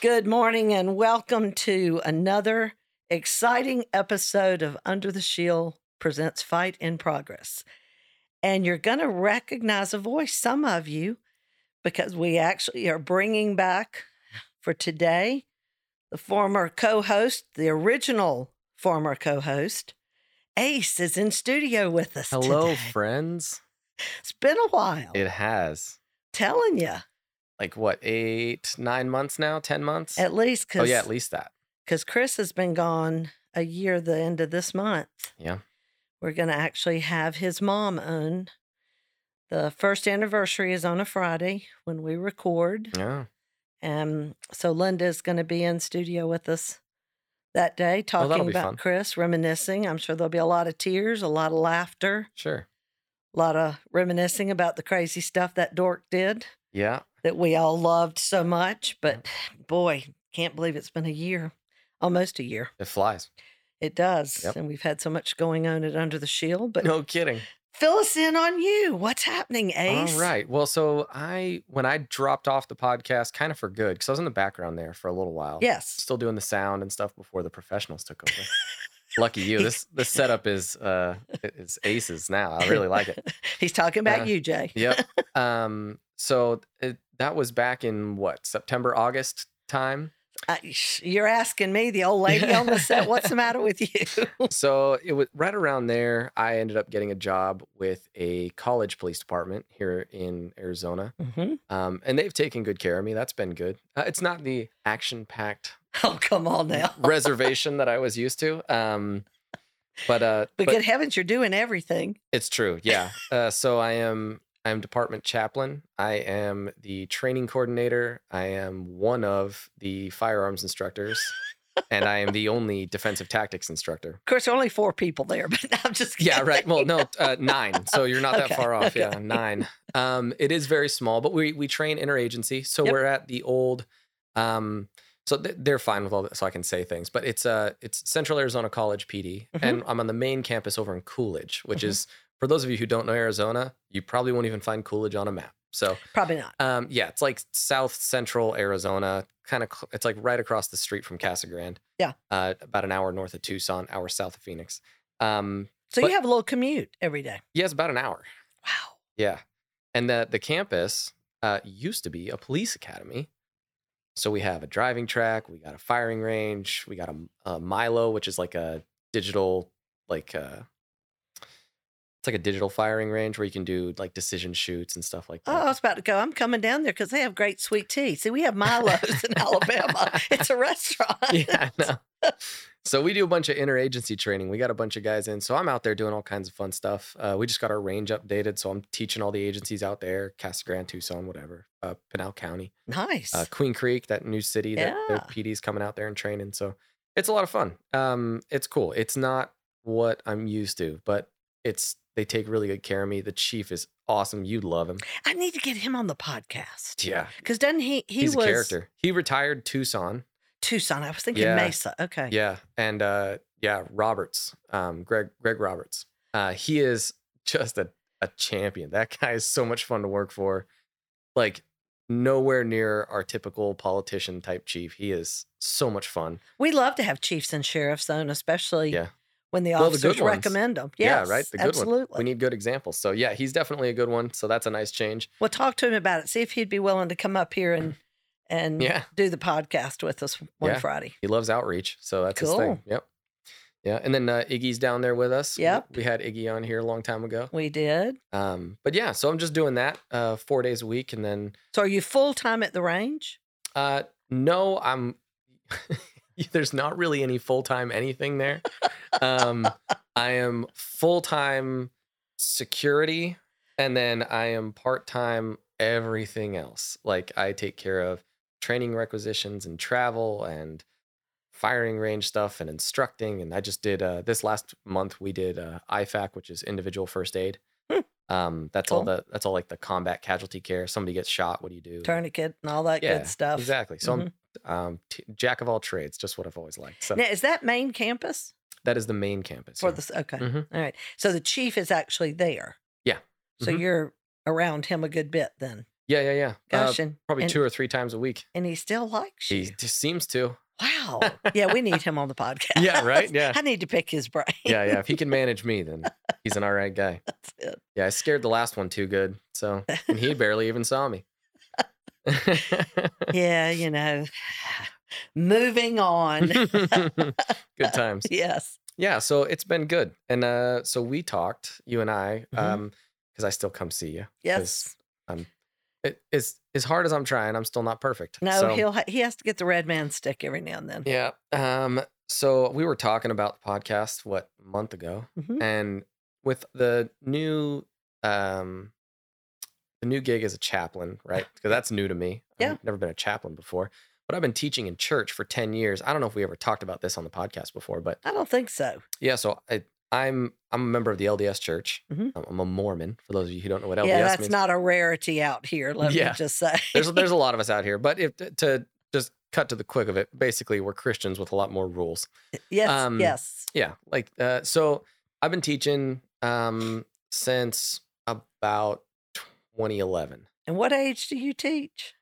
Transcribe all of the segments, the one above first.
Good morning and welcome to another exciting episode of Under the Shield presents Fight in Progress. And you're going to recognize a voice, some of you, because we actually are bringing back for today the former co host, the original former co host. Ace is in studio with us. Hello, today. friends. It's been a while. It has Telling you, like what eight, nine months now, ten months. at least oh yeah, at least that. because Chris has been gone a year the end of this month. Yeah. We're going to actually have his mom on. The first anniversary is on a Friday when we record. Yeah. And so Linda is going to be in studio with us that day Oh, talking be about fun. Chris, reminiscing. I'm sure there'll be a lot of tears, a lot of laughter, Sure. a lot of reminiscing about the crazy stuff that dork did Yeah. That we all loved so much. But boy, can't believe it's been a year, almost a year. It flies. It does. Yep. And we've had so much going on at Under the Shield. But No kidding. fill us in on you. What's happening, Ace? All right. Well, so I when I dropped off the podcast, kind of for good, because I was in the background there for a little while. Yes. Still doing the sound and stuff before the professionals took over. Lucky you. This this setup is uh is aces now. I really like it. He's talking about Uh, you, Jay. Yep. Um. So it, that was back in what September, August time. Uh, you're asking me, the old lady on the set, what's the matter with you? so it was right around there. I ended up getting a job with a college police department here in Arizona, hmm um, and they've taken good care of me. That's been good. Uh, it's not the action-packed Oh, come on now. reservation that I was used to, um, but uh, But, but good heavens, you're doing everything. it's true. Yeah. Uh, so I am. I am department chaplain. I am the training coordinator. I am one of the firearms instructors, and I am the only defensive tactics instructor. Of course, there are only four people there, but I'm just kidding. Yeah, right. Well, no, uh, nine. So you're not that far off. Yeah, nine. Um, it is very small, but we we train interagency. So Yep. we're at the old. Um, so th- they're fine with all that, so I can say things. But it's uh it's Central Arizona College PD, Mhm. and I'm on the main campus over in Coolidge, which Mhm. is for those of you who don't know Arizona, you probably won't even find Coolidge on a map. So Probably not. um, yeah, it's like South Central Arizona, kind of. It's like right across the street from Casa Grande. Yeah. uh, about an hour north of Tucson, hour south of Phoenix. Um, So but- you have a little commute every day. yeah, it's about an hour. Wow. Yeah. And the the campus uh, used to be a police academy. So we have a driving track, we got a firing range, we got a, a Milo, which is like a digital, like uh it's like a digital firing range where you can do like decision shoots and stuff like that. Oh, I was about to go. I'm coming down there because they have great sweet tea. See, we have Milo's in Alabama. It's a restaurant. yeah, I know. So we do a bunch of interagency training. We got a bunch of guys in. So I'm out there doing all kinds of fun stuff. Uh, we just got our range updated. So I'm teaching all the agencies out there, Casa Grande, Tucson, whatever, uh, Pinal County. Nice. uh, Queen Creek, that new city that their Yeah. PD's coming out there and training. So it's a lot of fun. Um, it's cool. It's not what I'm used to, but it's they take really good care of me. The chief is awesome. You'd love him. I need to get him on the podcast. Yeah, Because doesn't he? He he's was a character. He retired Tucson. Tucson. I was thinking Yeah. Mesa. Okay. Yeah, and uh, yeah, Roberts, um, Greg Greg Roberts. Uh, he is just a a champion. That guy is so much fun to work for. Like nowhere near our typical politician type chief. He is so much fun. We love to have chiefs and sheriffs on, especially Yeah. When the Well, the officers recommend them. Yeah, right. The good absolutely. one. We need good examples. So yeah, he's definitely a good one. So that's a nice change. Well, talk to him about it. See if he'd be willing to come up here and and Yeah. do the podcast with us one Yeah. Friday. He loves outreach. So that's his Cool. thing. Yep. Yeah. And then uh, Iggy's down there with us. Yep. We had Iggy on here a long time ago. We did. Um, but yeah, so I'm just doing that uh, four days a week. And then So, are you full time at the range? uh, no, I'm there's not really any full time anything there. Um, I am full time security, and then I am part time everything else. Like I take care of training requisitions and travel and firing range stuff and instructing. And I just did uh, this last month. We did uh, IFAK, which is individual first aid. Hmm. Um, that's all the that's all like the combat casualty care. Somebody gets shot. What do you do? Tourniquet and all that yeah, good stuff. Mm-hmm. Exactly. So I'm um, t- jack of all trades, just what I've always liked. So Now, is that main campus that is the main campus. for yeah. this? Okay. Mhm. All right. So the chief is actually there. Yeah. So Mhm. you're around him a good bit then. Yeah, yeah, yeah. Uh, and, probably and, two or three times a week. and he still likes you. He just seems to. Wow. Yeah, we need him on the podcast. Yeah, right? Yeah. I need to pick his brain. Yeah, yeah. If he can manage me, then he's an all right guy. That's it. Yeah, I scared the last one too good. So, and he barely even saw me. Yeah, you know. Moving on. good times. yes. Yeah, so it's been good. And uh so we talked, you and I, Mhm. um, because I still come see you. Yes. It is as hard as I'm trying, I'm still not perfect. No, So- he'll ha- he has to get the red man stick every now and then. Yeah. Um, so we were talking about the podcast what a month ago, Mhm. and with the new um the new gig is a chaplain, right? Because that's new to me. Yeah. I've never been a chaplain before. But I've been teaching in church for 10 years. I don't know if we ever talked about this on the podcast before, but I don't think so. yeah, so I I'm I'm a member of the LDS church. Mhm. I'm, I'm a Mormon, for those of you who don't know what LDS yeah, that's means. not a rarity out here. Let Yeah. me just say. there's there's a lot of us out here, but if to just cut to the quick of it, basically we're Christians with a lot more rules. yes, um, yes. Yeah, like uh, so I've been teaching um since about 2011. And what age do you teach?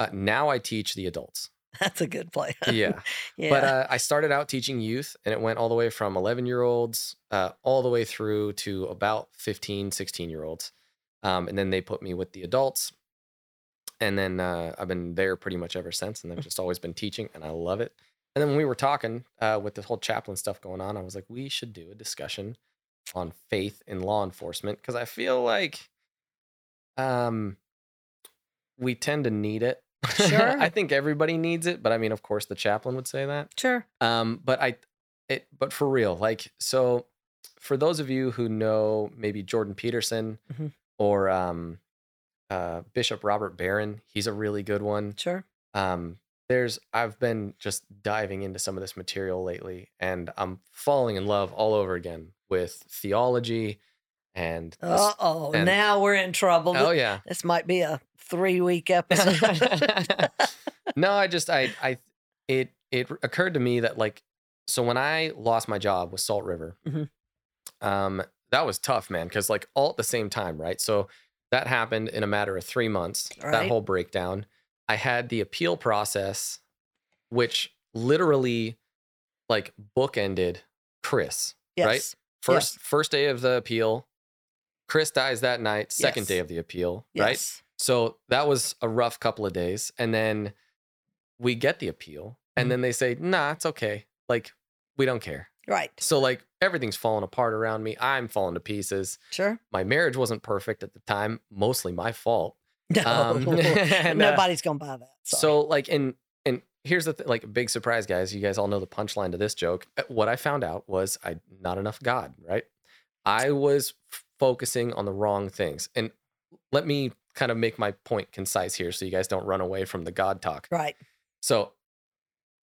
Uh, now I teach the adults. That's a good plan. Yeah, yeah. but uh, I started out teaching youth, and it went all the way from 11 year olds uh, all the way through to about 15, 16 year olds, um, and then they put me with the adults. And then uh, I've been there pretty much ever since, and I've just always been teaching, and I love it. And then when we were talking uh, with this whole chaplain stuff going on, I was like, we should do a discussion on faith in law enforcement because I feel like um, we tend to need it. Sure. I think everybody needs it, but I mean, of course, the chaplain would say that. sure. Um, but I, it, but for real, like, so for those of you who know maybe Jordan Peterson Mhm. or um, uh, Bishop Robert Barron, he's a really good one. Sure. Um, there's, I've been just diving into some of this material lately, and I'm falling in love all over again with theology and. Uh oh. Now we're in trouble. oh yeah. This might be a three week episode. no, I just I I it it occurred to me that like so when I lost my job with Salt River, Mhm. um, that was tough, man, because like all at the same time, right? So that happened in a matter of three months. That whole breakdown. I had the appeal process, which literally like bookended Chris. yes. Right? First first day of the appeal, Chris dies that night. Second Yes. day of the appeal, right? So that was a rough couple of days. And then we get the appeal, and Mhm. then they say, nah, it's okay. Like, we don't care. Right. So, like, everything's falling apart around me. I'm falling to pieces. Sure. My marriage wasn't perfect at the time, mostly my fault. No. Um, and, uh, Nobody's gonna buy that. Sorry. So, like, and and here's the th- like big surprise, guys. You guys all know the punchline to this joke. Uh, What I found out was I not enough God, right? I was focusing on the wrong things. And let me kind of make my point concise here, so you guys don't run away from the God talk. right. So,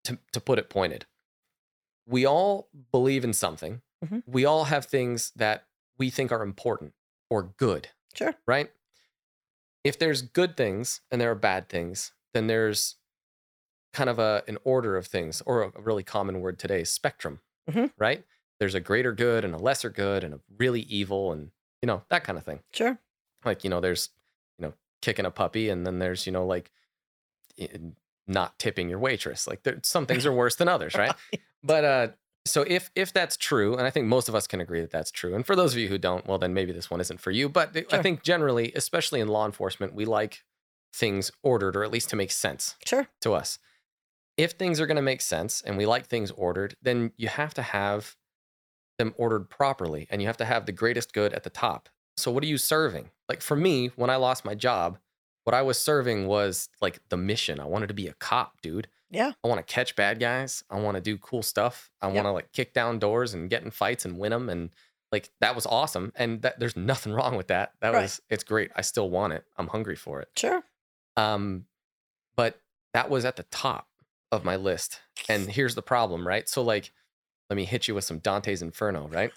to to put it pointed, we all believe in something. Mhm. We all have things that we think are important or good Sure. right? If there's good things and there are bad things, then there's kind of a an order of things, or a really common word today, spectrum, Mhm. right? There's a greater good and a lesser good and a really evil and you know that kind of thing. Sure. Like you know, there's you know kicking a puppy, and then there's you know like not tipping your waitress. Like there, some things are worse than others, right? But uh, so if if that's true, and I think most of us can agree that that's true, and for those of you who don't, well, then maybe this one isn't for you. But th- I think generally, especially in law enforcement, we like things ordered or at least to make sense Sure. to us. If things are going to make sense and we like things ordered, then you have to have them ordered properly, and you have to have the greatest good at the top. So what are you serving? Like for me, when I lost my job, what I was serving was like the mission. I wanted to be a cop, dude. Yeah. I want to catch bad guys. I want to do cool stuff. I Yep. want to like kick down doors and get in fights and win them. And like that was awesome. And that there's nothing wrong with that. That Right. was it's great. I still want it. I'm hungry for it. Sure. Um, but that was at the top of my list. And here's the problem, right? So like, let me hit you with some Dante's Inferno, right?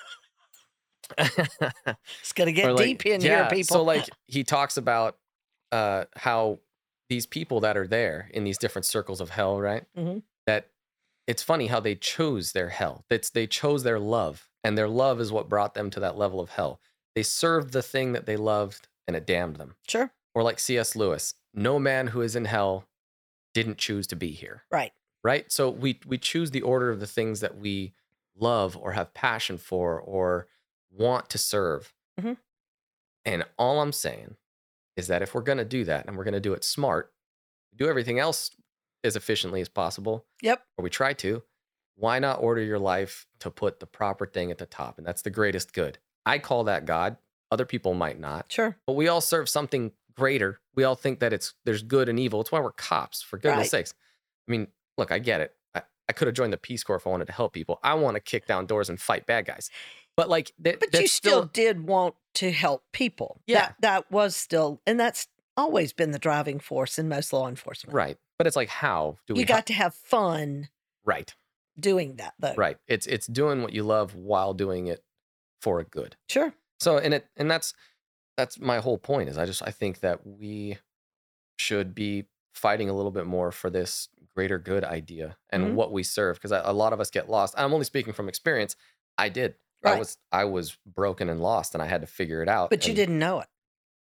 It's gonna get like, deep in yeah, here, people. So like he talks about uh how these people that are there in these different circles of hell, right? Mhm. That it's funny how they chose their hell. That's they chose their love, and their love is what brought them to that level of hell. They served the thing that they loved, and it damned them. sure. Or like C.S. Lewis, no man who is in hell didn't choose to be here. Right. Right. So we we choose the order of the things that we love or have passion for or want to serve. Mhm. And all I'm saying is that if we're going to do that and we're going to do it smart, do everything else as efficiently as possible, Yep. or we try to, why not order your life to put the proper thing at the top? And that's the greatest good. I call that God. Other people might not, Sure. but we all serve something greater. We all think that it's there's good and evil. It's why we're cops, for goodness Right. sakes. I mean, look, I get it. I, could have joined the Peace Corps if I wanted to help people. I want to kick down doors and fight bad guys. But like, that, But you still, did want to help people. Yeah. That, that was still, and that's always been the driving force in most law enforcement. right. But it's like, how do we? You help? got to have fun right, doing that, though. right. It's it's doing what you love while doing it for a good. Sure. So and it and that's that's my whole point is I just I think that we should be fighting a little bit more for this greater good idea and Mhm. what we serve because a lot of us get lost. I'm only speaking from experience. I did. I was I was broken and lost and I had to figure it out. But you didn't know it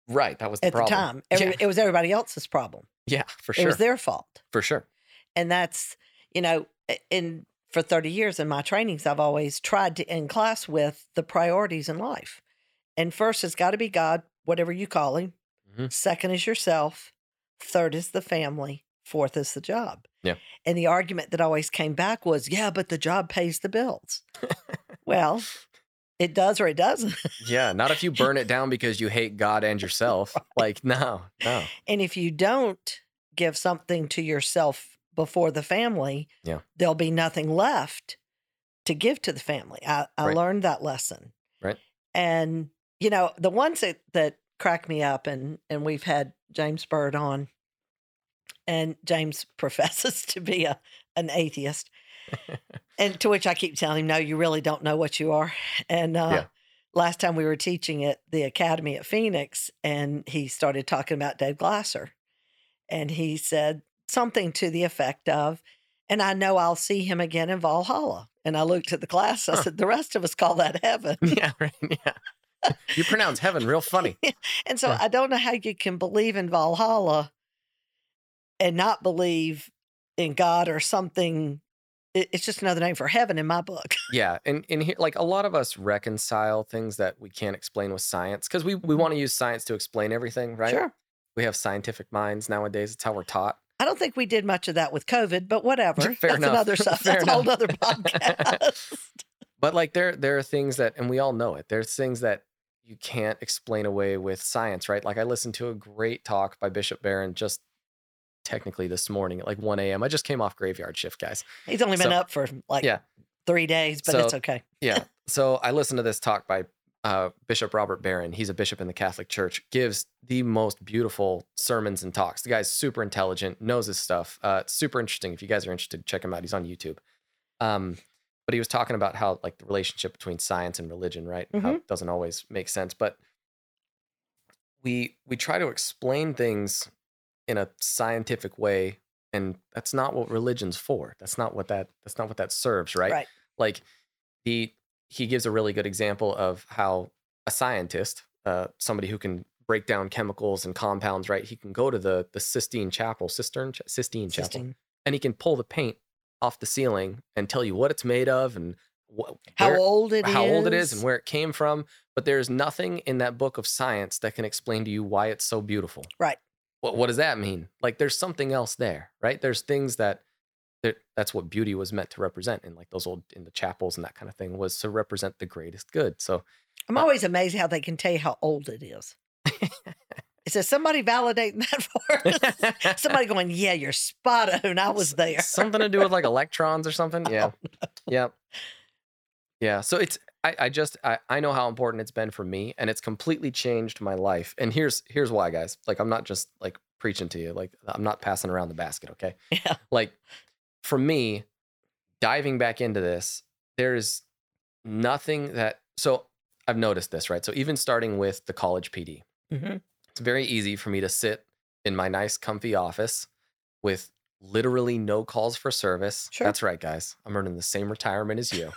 Right, that was the at problem. the time. Every, yeah, It was everybody else's problem. yeah, for sure It was their fault. for sure. and that's you know in for 30 years in my trainings i've always tried to end class with the priorities in life and first has got to be god whatever you call him Mhm. second is yourself third is the family fourth is the job Yeah. and the argument that always came back was yeah but the job pays the bills well it does or it doesn't Yeah, not if you burn it down because you hate God and yourself. Like, no, no. and if you don't give something to yourself before the family Yeah. there'll be nothing left to give to the family. I, I Right. learned that lesson. Right. And, you know, the ones that, that crack me up, and, and we've had James Bird on, and James professes to be a, an atheist. and to which I keep telling him, no, you really don't know what you are. And uh, Yeah. last time we were teaching at the academy at Phoenix, and he started talking about Dave Glasser. And he said something to the effect of, and I know I'll see him again in Valhalla. And I looked at the class. I Huh. said, the rest of us call that heaven. Yeah, right. Yeah. You pronounce heaven real funny. And so Yeah. I don't know how you can believe in Valhalla and not believe in God or something. It's just another name for heaven in my book. Yeah, and and here, like a lot of us reconcile things that we can't explain with science because we we mm-hmm. want to use science to explain everything, right? Sure. We have scientific minds nowadays. It's how we're taught. I don't think we did much of that with COVID, but whatever. Fair That's enough. another stuff. Fair That's a whole other podcast. But like there there are things that, and we all know it. There's things that you can't explain away with science, right? Like I listened to a great talk by Bishop Barron just technically this morning at like 1 a.m. I just came off graveyard shift, guys. He's only been So- up for like Yeah. three days, but So- it's okay. Yeah. so I listened to this talk by uh, Bishop Robert Barron. He's a bishop in the Catholic Church. Gives the most beautiful sermons and talks. The guy's super intelligent, knows his stuff. Uh, super interesting. If you guys are interested, check him out. He's on YouTube. Um, but he was talking about how like the relationship between science and religion, right? How it doesn't always make sense, but we we try to explain things in a scientific way, and that's not what religion's for. That's not what that that's not what that serves, right? Right. Like he he gives a really good example of how a scientist, uh, somebody who can break down chemicals and compounds, right? He can go to the the Sistine Chapel, Cistern, Sistine Chapel, Sistine. and he can pull the paint off the ceiling and tell you what it's made of and what How old it is? how old it is and where it came from. But there's nothing in that book of science that can explain to you why it's so beautiful. Right. What what does that mean? Like there's something else there, right? There's things that that that's what beauty was meant to represent in like those old in the chapels and that kind of thing was to represent the greatest good. So I'm uh always amazed how they can tell you how old it is. It says somebody validating that for us. Somebody going, yeah, you're spot on. I was there. something to do with like electrons or something. Yeah. Yeah. Yeah. So it's I, I just I, I know how important it's been for me and it's completely changed my life. And here's here's why, guys. Like I'm not just like preaching to you. Like I'm not passing around the basket, okay? Yeah. Like for me, diving back into this, there's nothing that so I've noticed this, right? So even starting with the college PD, hmm it's very easy for me to sit in my nice, comfy office with literally no calls for service. Sure. That's right, guys. I'm earning the same retirement as you.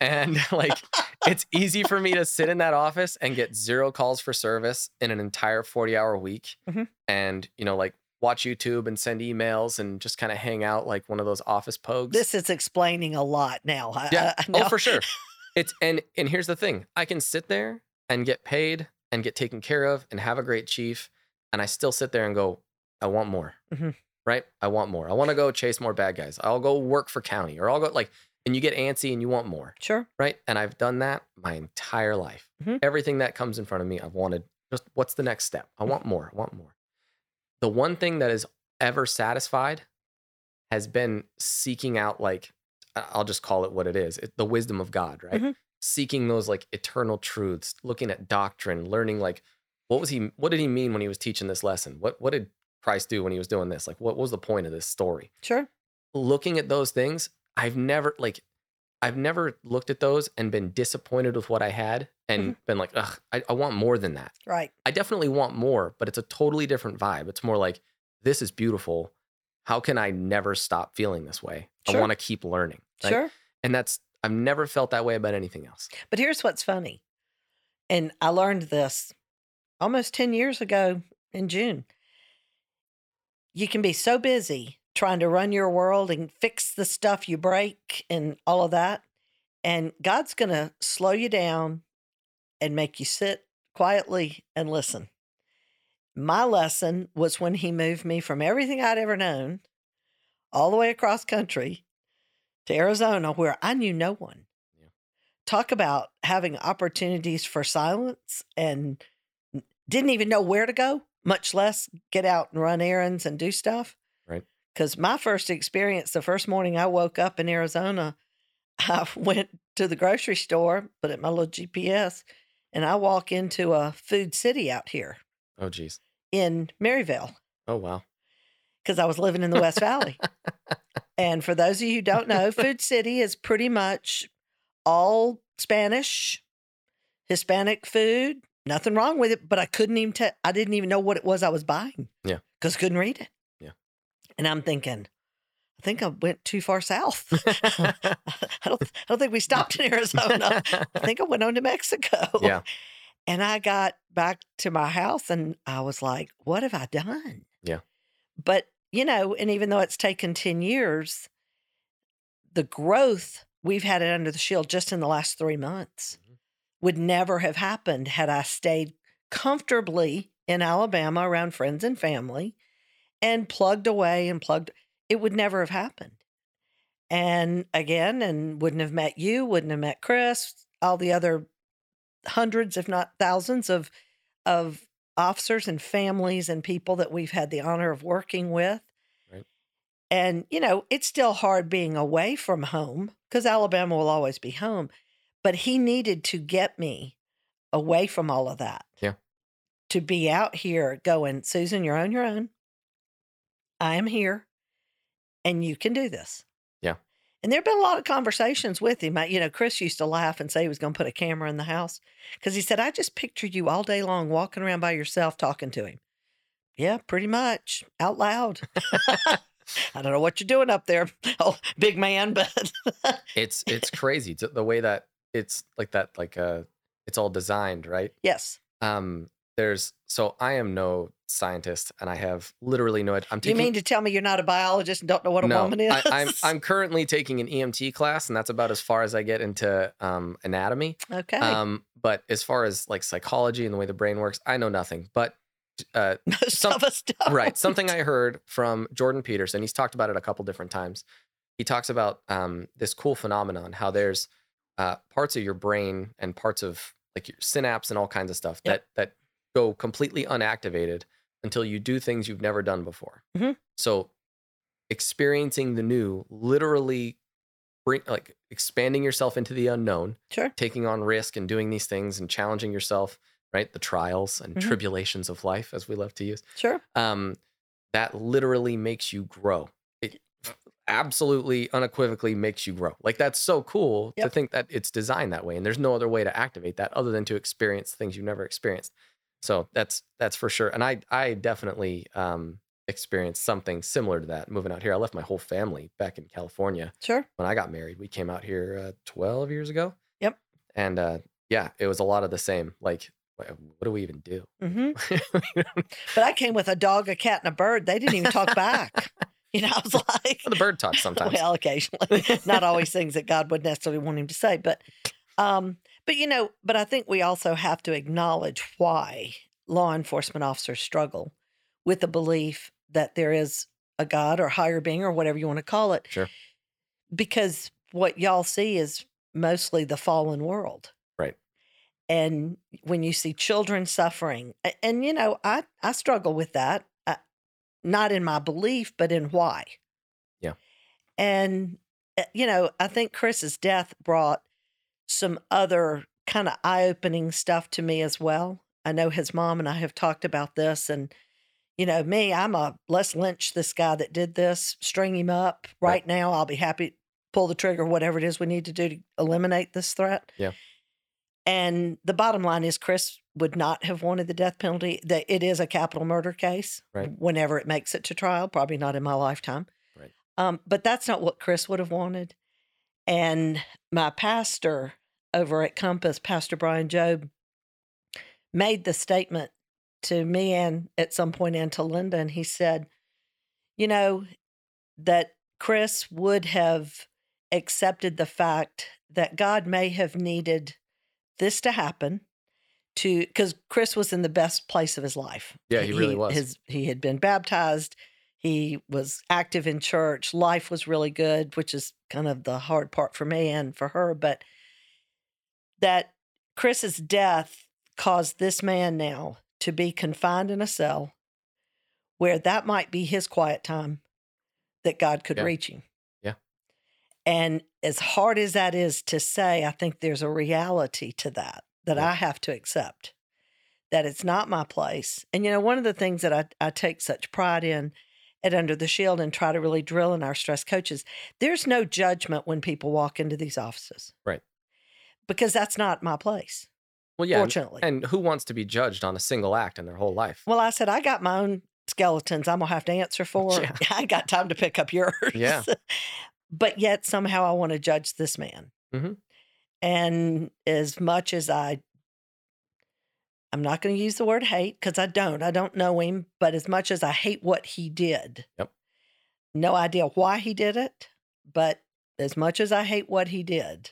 And like it's easy for me to sit in that office and get zero calls for service in an entire 40 hour week Mhm. and, you know, like watch YouTube and send emails and just kind of hang out like one of those office pogues. This is explaining a lot now. Yeah. I- I Oh, for sure. It's and and here's the thing. I can sit there and get paid and get taken care of and have a great chief and I still sit there and go, I want more. Mhm. Right? I want more. I want to go chase more bad guys. I'll go work for county or I'll go like and you get antsy and you want more. Sure. Right? And I've done that my entire life. Mhm. Everything that comes in front of me, I've wanted just what's the next step? I want more. I want more. The one thing that is ever satisfied has been seeking out like I'll just call it what it is. It, the wisdom of God, right? Mhm. Seeking those like eternal truths, looking at doctrine, learning like what was he what did he mean when he was teaching this lesson? What what did Christ do when he was doing this? Like what was the point of this story? Sure. looking at those things, I've never like I've never looked at those and been disappointed with what I had and mm-hmm. been like, ugh, I, I want more than that. Right. I definitely want more, but it's a totally different vibe. It's more like, this is beautiful. How can I never stop feeling this way? Sure. I want to keep learning. right? Sure. And that's I've never felt that way about anything else. But here's what's funny. And I learned this almost 10 years ago in June. You can be so busy trying to run your world and fix the stuff you break and all of that. And God's going to slow you down and make you sit quietly and listen. My lesson was when he moved me from everything I'd ever known all the way across country to Arizona, where I knew no one talk about having opportunities for silence and didn't even know where to go, much less get out and run errands and do stuff. Because my first experience, the first morning I woke up in Arizona, I went to the grocery store, put it my little GPS, and I walk into a food city out here Oh geez. in Maryvale Oh wow. because I was living in the West Valley. And for those of you who don't know, Food City is pretty much all Spanish, Hispanic food. Nothing wrong with it, but I couldn't even tell. I didn't even know what it was I was buying. Yeah. because couldn't read it. And I'm thinking, I think I went too far south. I don't. I don't think we stopped in Arizona. I think I went on to Mexico. yeah. And I got back to my house and I was like, what have I done? Yeah. But, you know, and even though it's taken 10 years, the growth we've had it under the shield just in the last three months Mhm. would never have happened had I stayed comfortably in Alabama around friends and family and plugged away and plugged. It would never have happened. And again, and wouldn't have met you, wouldn't have met Chris, all the other hundreds, if not thousands, of of officers and families and people that we've had the honor of working with. Right. And you know, it's still hard being away from home because Alabama will always be home. But he needed to get me away from all of that. Yeah. To be out here going, Susan, you're on your own. I am here and you can do this. Yeah. And there have been a lot of conversations with him. I, you know, Chris used to laugh and say he was going to put a camera in the house because he said, I just pictured you all day long walking around by yourself talking to him. Yeah, pretty much out loud. I don't know what you're doing up there, oh, big man, but It's it's crazy the way that it's like that like uh it's all designed, right? yes. Um there's so I am no scientist and I have literally no idea. I'm Do you taking mean to tell me you're not a biologist and don't know what a no, woman is? I, I'm I'm currently taking an EMT class, and that's about as far as I get into um, anatomy. okay. Um, but as far as like psychology and the way the brain works, I know nothing. But uh, Most some- of us don't. right, something I heard from Jordan Peterson. He's talked about it a couple different times. He talks about um, this cool phenomenon, how there's uh, parts of your brain and parts of like your synapse and all kinds of stuff Yep. that that go completely unactivated until you do things you've never done before. Mhm. So experiencing the new literally bring like expanding yourself into the unknown Sure. taking on risk and doing these things and challenging yourself right the trials and Mhm. tribulations of life as we love to use Sure. um, that literally makes you grow. It absolutely unequivocally makes you grow. Like that's so cool to think that it's designed that way, and there's no other way to activate that other than to experience things you've never experienced. So that's that's for sure. And I I definitely um, experienced something similar to that moving out here. I left my whole family back in California Sure. when I got married. We came out here uh, 12 years ago. Yep. And uh, yeah, it was a lot of the same. Like, what do we even do? Mm-hmm. But I came with a dog, a cat, and a bird. They didn't even talk back. You know, I was like, the bird talks sometimes. well, occasionally, not always things that God would necessarily want him to say, but, um, but you know, but I think we also have to acknowledge why law enforcement officers struggle with the belief that there is a God or higher being or whatever you want to call it. Sure. Because what y'all see is mostly the fallen world. Right. And when you see children suffering, a- and you know, I I struggle with that, uh, not in my belief, but in why. Yeah. And uh, you know, I think Chris's death brought some other kind of eye-opening stuff to me as well. I know his mom and I have talked about this, and you know, me, I'm a let's lynch this guy that did this, string him up Right. right now. I'll be happy pull the trigger, whatever it is we need to do to eliminate this threat. Yeah. And the bottom line is, Chris would not have wanted the death penalty. That it is a capital murder case. Right. Whenever it makes it to trial, probably not in my lifetime. Right. Um, but that's not what Chris would have wanted. And my pastor over at Compass, Pastor Brian Job, made the statement to me and at some point and to Linda, and he said, you know, that Chris would have accepted the fact that God may have needed this to happen to because Chris was in the best place of his life. Yeah, he really was. His, he had been baptized. He was active in church. Life was really good, which is kind of the hard part for me and for her. But that Chris's death caused this man now to be confined in a cell where that might be his quiet time that God could Yeah. reach him. Yeah. And as hard as that is to say, I think there's a reality to that that Yeah. I have to accept that it's not my place. And, you know, one of the things that I, I take such pride in at Under the Shield and try to really drill in our stress coaches, there's no judgment when people walk into these offices. Right. Because that's not my place, Well, yeah. and- fortunately. And who wants to be judged on a single act in their whole life? well, I said, I got my own skeletons I'm going to have to answer for. Yeah. I got time to pick up yours. Yeah. but yet somehow I want to judge this man. Mhm. And as much as I, I'm not going to use the word hate because I don't. I don't know him. But as much as I hate what he did, Yep. no idea why he did it. But as much as I hate what he did,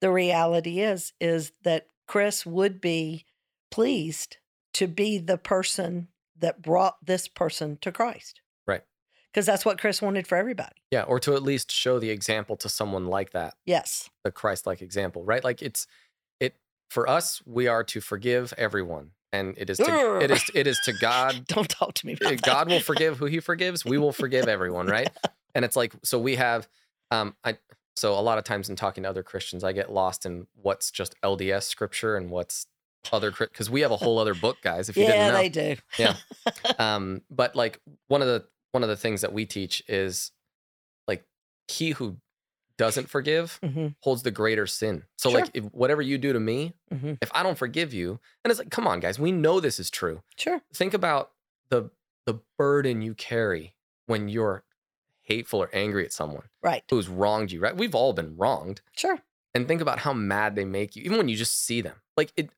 the reality is is that Chris would be pleased to be the person that brought this person to Christ. Right. Because that's what Chris wanted for everybody. Yeah, or to at least show the example to someone like that, Yes. the Christ-like example, right? Like it's it for us, we are to forgive everyone, and it is to it is it is to God. Don't talk to me about that. God will forgive who He forgives. We will forgive everyone, right? And it's like so we have, um, I so a lot of times in talking to other Christians, I get lost in what's just LDS scripture and what's other because we have a whole other book, guys. If you yeah, didn't know, they do. Yeah. um but like one of the one of the things that we teach is like he who doesn't forgive hmm holds the greater sin so Sure. like if whatever you do to me hmm if i don't forgive you and it's like come on guys we know this is true Sure. think about the the burden you carry when you're hateful or angry at someone Right. who's wronged you right we've all been wronged Sure. and think about how mad they make you even when you just see them like it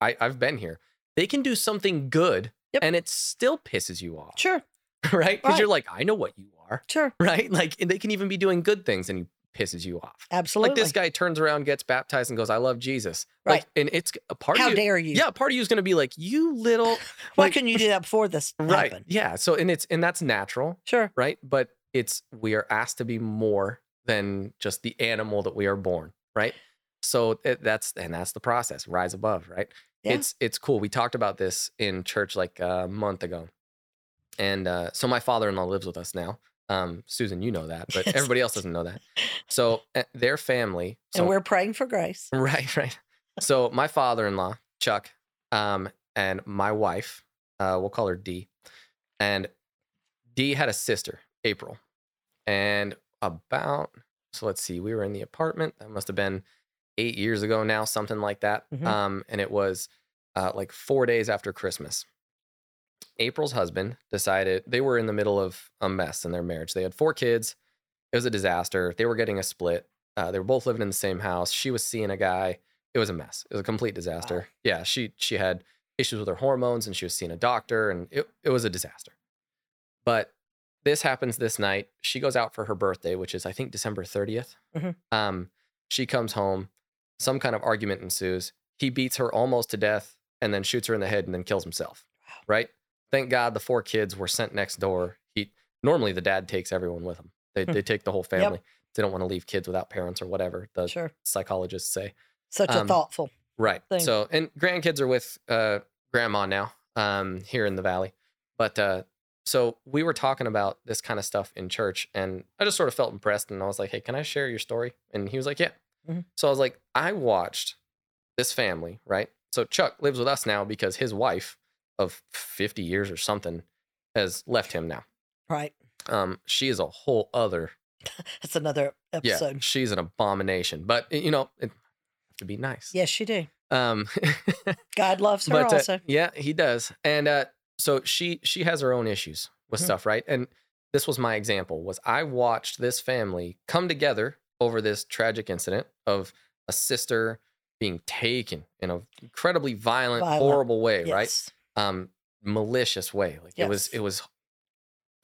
I, i've been here they can do something good Yep. and it still pisses you off Sure. right? Because you're like, I know what you are, Sure. right? Like and they can even be doing good things and he pisses you off. Absolutely. Like this guy turns around, gets baptized, and goes, "I love Jesus." Like, Right. and it's a part How of you. dare you? Yeah, part of you is going to be like, "You little." Why like- couldn't you do that before this Right. happened? Yeah. So and it's and that's natural, Sure. right? But it's we are asked to be more than just the animal that we are born, right? So it, that's and that's the process. Rise above, right? Yeah. It's it's cool. We talked about this in church like a month ago, and uh, so my father-in-law lives with us now. Um, Susan, you know that, but everybody else doesn't know that. So uh, their family, so and we're praying for grace. Right, right. So my father-in-law, Chuck, um, and my wife, uh, we'll call her Dee, and Dee had a sister, April, and about so let's see, we were in the apartment. That must have been eight years ago now, something like that. Mhm. Um, and it was uh, like four days after Christmas. April's husband decided they were in the middle of a mess in their marriage. They had four kids. It was a disaster. They were getting a split. Uh, they were both living in the same house. She was seeing a guy it was a mess. It was a complete disaster. Yeah, she she had issues with her hormones and she was seeing a doctor and it, it was a disaster. But this happens this night. She goes out for her birthday, which is I think December 30th. Mhm. Um, she comes home, some kind of argument ensues. He beats her almost to death and then shoots her in the head and then kills himself. Wow. Right? Thank God the four kids were sent next door. He normally the dad takes everyone with him. They Hmm. they take the whole family. They don't want to leave kids without parents or whatever the Sure. psychologists say. Such a Um, thoughtful. Right. thing. So, and grandkids are with uh, grandma now um, here in the valley. But uh, so we were talking about this kind of stuff in church, and I just sort of felt impressed. And I was like, hey, can I share your story? And he was like, yeah. Mhm. So I was like, I watched this family, right? So Chuck lives with us now because his wife of 50 years or something has left him now. Right. Um, she is a whole other That's another episode. yeah, she's an abomination. But you know, it have to be nice. Yes, she do. Um, God loves her but uh, also. yeah, he does. And uh, so she she has her own issues with Mhm. stuff, right? And this was my example. Was I watched this family come together over this tragic incident of a sister being taken in an incredibly violent, Violent, horrible way, right? Yes. Um, malicious way. Like it was it was.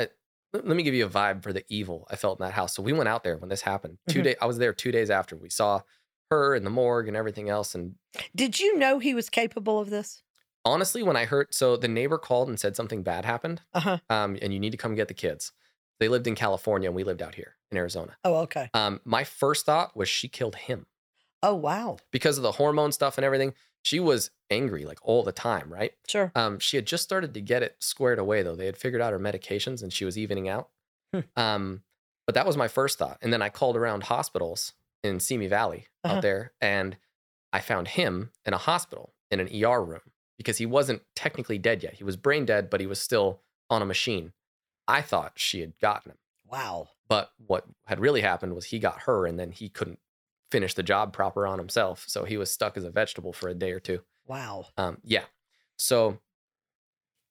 uh, let me give you a vibe for the evil I felt in that house. So we went out there when this happened. 2 Mhm. day, I was there two days after. We saw her in the morgue and everything else, and Did you know he was capable of this? honestly, when I heard, so the neighbor called and said something bad happened, Uh huh. um, and you need to come get the kids. They lived in California, and we lived out here in Arizona. Oh, okay. Um, my first thought was she killed him Oh, wow. because of the hormone stuff and everything. She was angry like all the time, right? Sure. Um, she had just started to get it squared away though. They had figured out her medications, and she was evening out. Hmm. Um, but that was my first thought, and then I called around hospitals in Simi Valley Uh-huh. out there, and I found him in a hospital in an ER room because he wasn't technically dead yet. He was brain dead, but he was still on a machine. I thought she had gotten him. Wow. But what had really happened was he got her and then he couldn't finish the job proper on himself. So he was stuck as a vegetable for a day or two. Wow. Um, yeah. So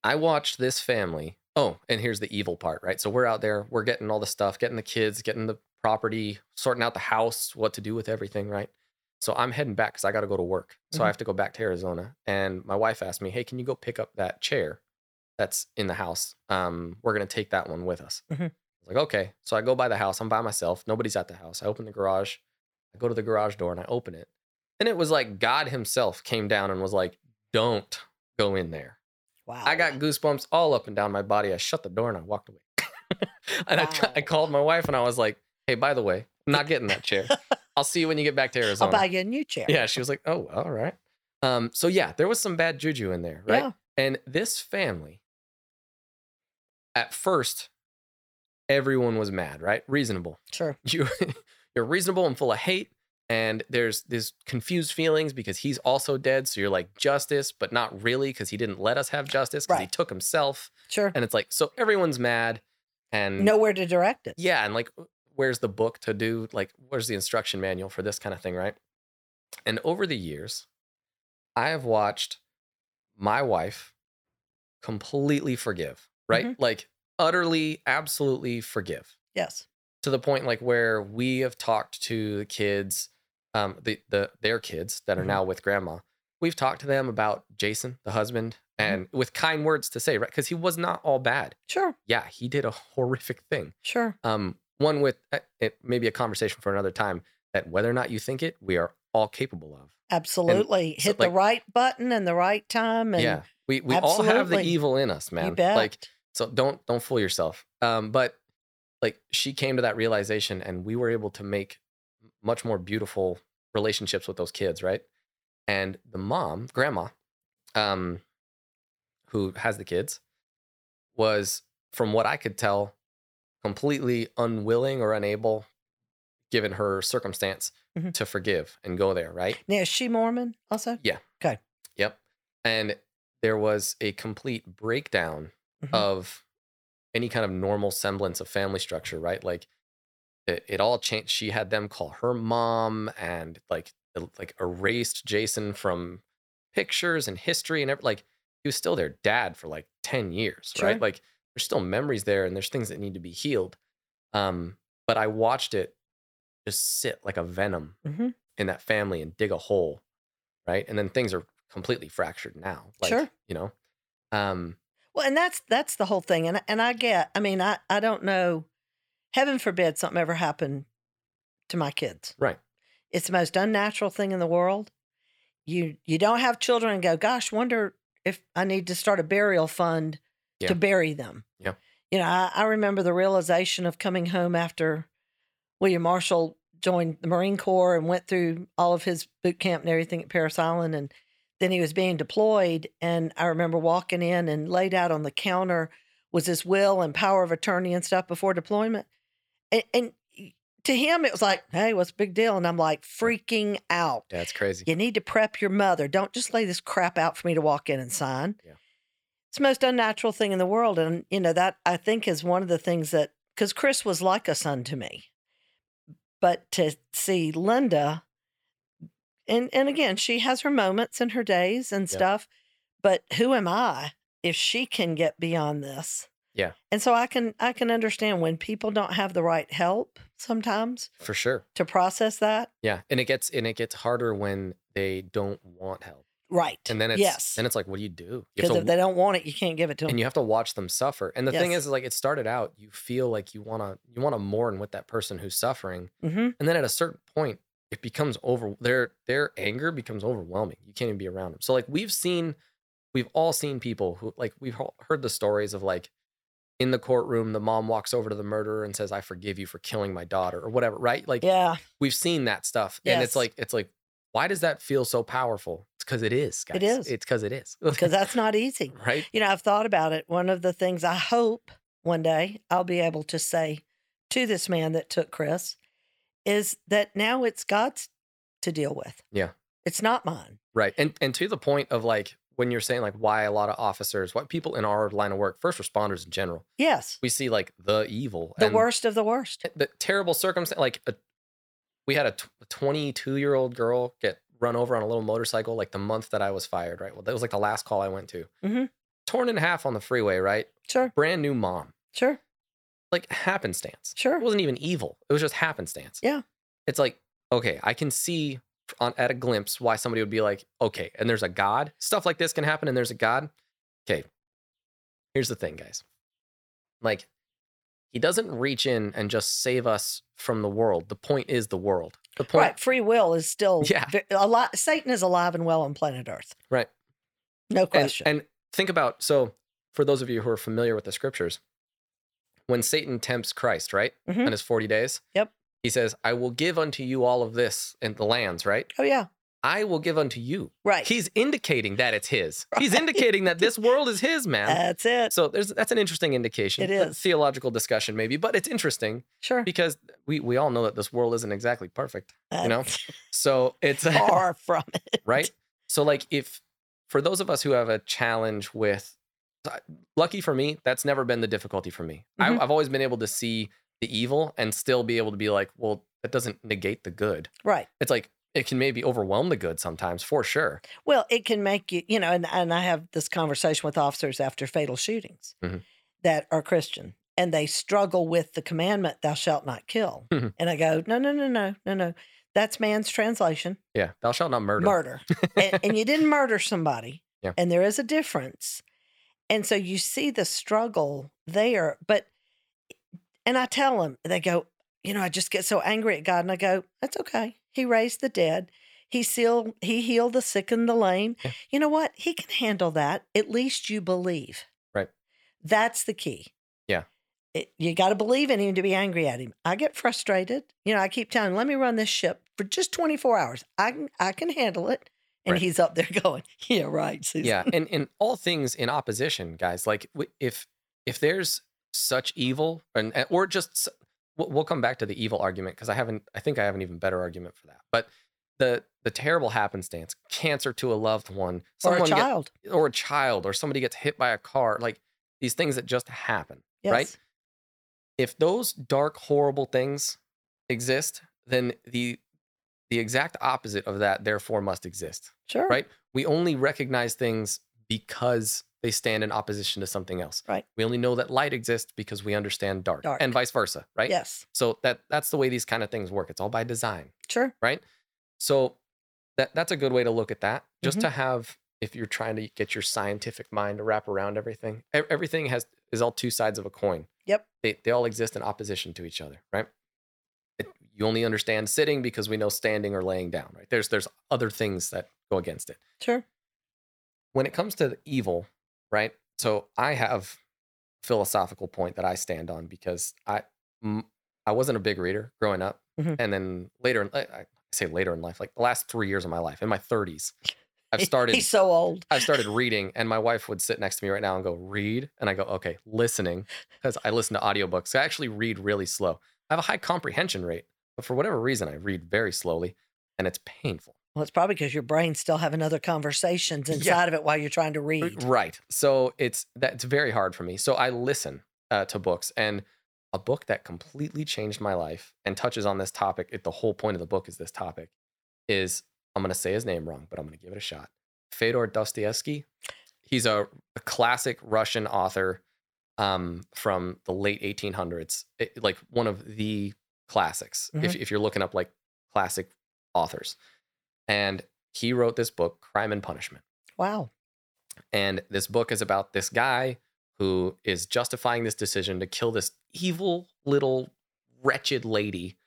I watched this family. Oh, and here's the evil part, right? So we're out there, we're getting all the stuff, getting the kids, getting the property, sorting out the house, what to do with everything, right? So I'm heading back because I got to go to work. So Mhm. I have to go back to Arizona. And my wife asked me, Hey, can you go pick up that chair that's in the house? Um, we're going to take that one with us. Mhm. I was like, Okay. So I go by the house. I'm by myself. Nobody's at the house. I open the garage. I go to the garage door and I open it. And it was like God Himself came down and was like, Don't go in there. Wow. I got goosebumps all up and down my body. I shut the door and I walked away. and I, Wow. I called my wife and I was like, Hey, by the way, I'm not getting that chair. I'll see you when you get back to Arizona. I'll buy you a new chair. Yeah, she was like, "Oh, all right." Um, so yeah, there was some bad juju in there, right? Yeah. And this family, at first, everyone was mad, right? Reasonable. Sure. You, you're reasonable and full of hate, and there's this confused feelings because he's also dead. So you're like justice, but not really because he didn't let us have justice because he took himself. Sure. And it's like, so everyone's mad, and Nowhere to direct it. yeah, and like, where's the book to do? Like, where's the instruction manual for this kind of thing, right? And over the years, I have watched my wife completely forgive, right? Mm-hmm. Like, utterly, absolutely forgive Yes. To the point like where we have talked to the kids, um, the the their kids that are Mhm. now with grandma. We've talked to them about Jason, the husband, and with kind words to say, right? Because he was not all bad. Sure. Yeah, he did a horrific thing Sure. um, one with uh, it maybe a conversation for another time that whether or not you think it we are all capable of Absolutely. so, Hit the like- right button and the right time. And yeah we, we all have the evil in us man you bet. like so don't don't fool yourself um but like she came to that realization and we were able to make much more beautiful relationships with those kids right and the mom grandma um who has the kids was from what i could tell completely unwilling or unable given her circumstance Mhm. to forgive and go there right now, is she Mormon also? Yeah. Okay. Yep. And there was a complete breakdown Mhm. of any kind of normal semblance of family structure, right? Like it, it all changed. She had them call her mom and like like erased Jason from pictures and history and every, like he was still their dad for like 10 years, Sure. right? Like there's still memories there and there's things that need to be healed. Um, but I watched it just sit like a venom Mhm. in that family and dig a hole right? And then things are completely fractured now. Like, Sure. You know, um, Well, and that's that's the whole thing. And and I get. I mean, I I don't know. Heaven forbid something ever happened to my kids. right. It's the most unnatural thing in the world. You you don't have children and go, gosh, wonder if I need to start a burial fund Yeah. to bury them. Yeah. You know, I, I remember the realization of coming home after William Marshall joined the Marine Corps and went through all of his boot camp and everything at Parris Island and then he was being deployed and I remember walking in and laid out on the counter was his will and power of attorney and stuff before deployment. And, and to him it was like, hey, what's the big deal? And I'm like freaking out. That's crazy. You need to prep your mother. Don't just lay this crap out for me to walk in and sign. Yeah. It's the most unnatural thing in the world. And, you know, that I think is one of the things that, because Chris was like a son to me. But to see Linda, and, and again, she has her moments and her days and Yeah. stuff. But who am I if she can get beyond this? Yeah. And so I can I can understand when people don't have the right help sometimes For sure. to process that. Yeah, and it gets and it gets harder when they don't want help, Right. and then it's yes. then it's like, what do you do? Because if they don't want it, you can't give it to them. and you have to watch them suffer. And the thing Yes. is, like, it started out, you feel like you wanna you wanna mourn with that person who's suffering, hmm and then at a certain point, it becomes over. Their their anger becomes overwhelming. You can't even be around them. So like we've seen, we've all seen people who like we've heard the stories of like in the courtroom, the mom walks over to the murderer and says, "I forgive you for killing my daughter," or whatever. Right? Like Yeah. we've seen that stuff, and it's like it's like why does that feel so powerful? It's because it is. Guys. It is. It's because it is. Because that's not easy. right. You know, I've thought about it. One of the things I hope one day I'll be able to say to this man that took Chris is that now it's God's to deal with. Yeah. It's not mine. Right. And and to the point of like when you're saying like why a lot of officers, what people in our line of work, first responders in general, Yes. we see like the evil, The worst of the worst. the terrible circumstance. Like a, we had a 22 year old girl get run over on a little motorcycle like the month that I was fired. Right. Well, that was like the last call I went to. Mhm. Torn in half on the freeway. Right. Sure. Brand new mom. Sure. Like happenstance. Sure. It wasn't even evil. It was just happenstance. Yeah. It's like, okay, I can see on at a glimpse why somebody would be like, okay, and there's a God. Stuff like this can happen and there's a God. Okay. Here's the thing, guys. Like, he doesn't reach in and just save us from the world. The point is the world. The point Right. Free will is still Yeah. a lot. Satan is alive and well on planet Earth. Right. No and, question. and think about so for those of you who are familiar with the scriptures, when Satan tempts Christ, right? Mhm. In his 40 days. Yep. He says, I will give unto you all of this in the lands, right? oh, yeah. I will give unto you. Right. He's indicating that it's his. He's indicating that this world is his, man. That's it. so there's that's an interesting indication. It A theological discussion maybe, but it's interesting Sure. because we we all know that this world isn't exactly perfect, you know. So it's far from it. right. So like if for those of us who have a challenge with, lucky for me, that's never been the difficulty for me. Mhm. I, I've always been able to see the evil and still be able to be like, well, that doesn't negate the good. Right. It's like it can maybe overwhelm the good sometimes, for sure. Well, it can make you, you know, and, and I have this conversation with officers after fatal shootings Mhm. that are Christian and they struggle with the commandment, thou shalt not kill. Mhm. And I go, no, no, no, no, no, no. That's man's translation, Yeah, thou shalt not murder. murder. and, and you didn't murder somebody. Yeah. And there is a difference. And so you see the struggle there. But, and I tell them, they go, you know, I just get so angry at God. And I go, that's okay. He raised the dead. He sealed, he healed the sick and the lame. Yeah. You know what? He can handle that. At least you believe. Right. That's the key. Yeah. It, you got to believe in him to be angry at him. I get frustrated. You know, I keep telling him, let me run this ship for just 24 hours. I can, I can handle it. And Right. he's up there going, yeah, right. Susan. yeah and in all things in opposition guys like if if there's such evil and and- or just we'll, come back to the evil argument because i haven't i think i have an even better argument for that but the the terrible happenstance cancer to a loved one Or a someone get- child. or a child or somebody gets hit by a car like these things that just happen Yes. right if those dark horrible things exist then the the exact opposite of that therefore must exist Sure. right? We only recognize things because they stand in opposition to something else. Right. We only know that light exists because we understand dark, Dark. and vice versa, right? Yes. So that that's the way these kind of things work. It's all by design, Sure. right? So that that's a good way to look at that. Just Mhm. to have, if you're trying to get your scientific mind to wrap around everything, everything has is all two sides of a coin. Yep. They they all exist in opposition to each other, right? You only understand sitting because we know standing or laying down, right? There's there's other things that go against it. Sure. When it comes to evil, right? So I have a philosophical point that I stand on because I m- I wasn't a big reader growing up, Mhm. and then later in I I say later in life, like the last three years of my life, in my 30s, I've started He's so old. I started reading, and my wife would sit next to me right now and go, read. And I go, okay, listening, because I listen to audiobooks. I actually read really slow. I have a high comprehension rate, but for whatever reason, I read very slowly, and it's painful. Well, it's probably because your brain's still having other conversations Yeah. inside of it while you're trying to read. Right. So it's that's very hard for me. So I listen uh, to books, and a book that completely changed my life and touches on this topic. It, the whole point of the book is this topic. Is I'm going to say his name wrong, but I'm going to give it a shot. Fyodor Dostoevsky. He's a, a classic Russian author um, from the late 1800s, It- like one of the classics. If, if you're looking up like classic authors, and he wrote this book, Crime and Punishment. Wow. And this book is about this guy who is justifying this decision to kill this evil little wretched lady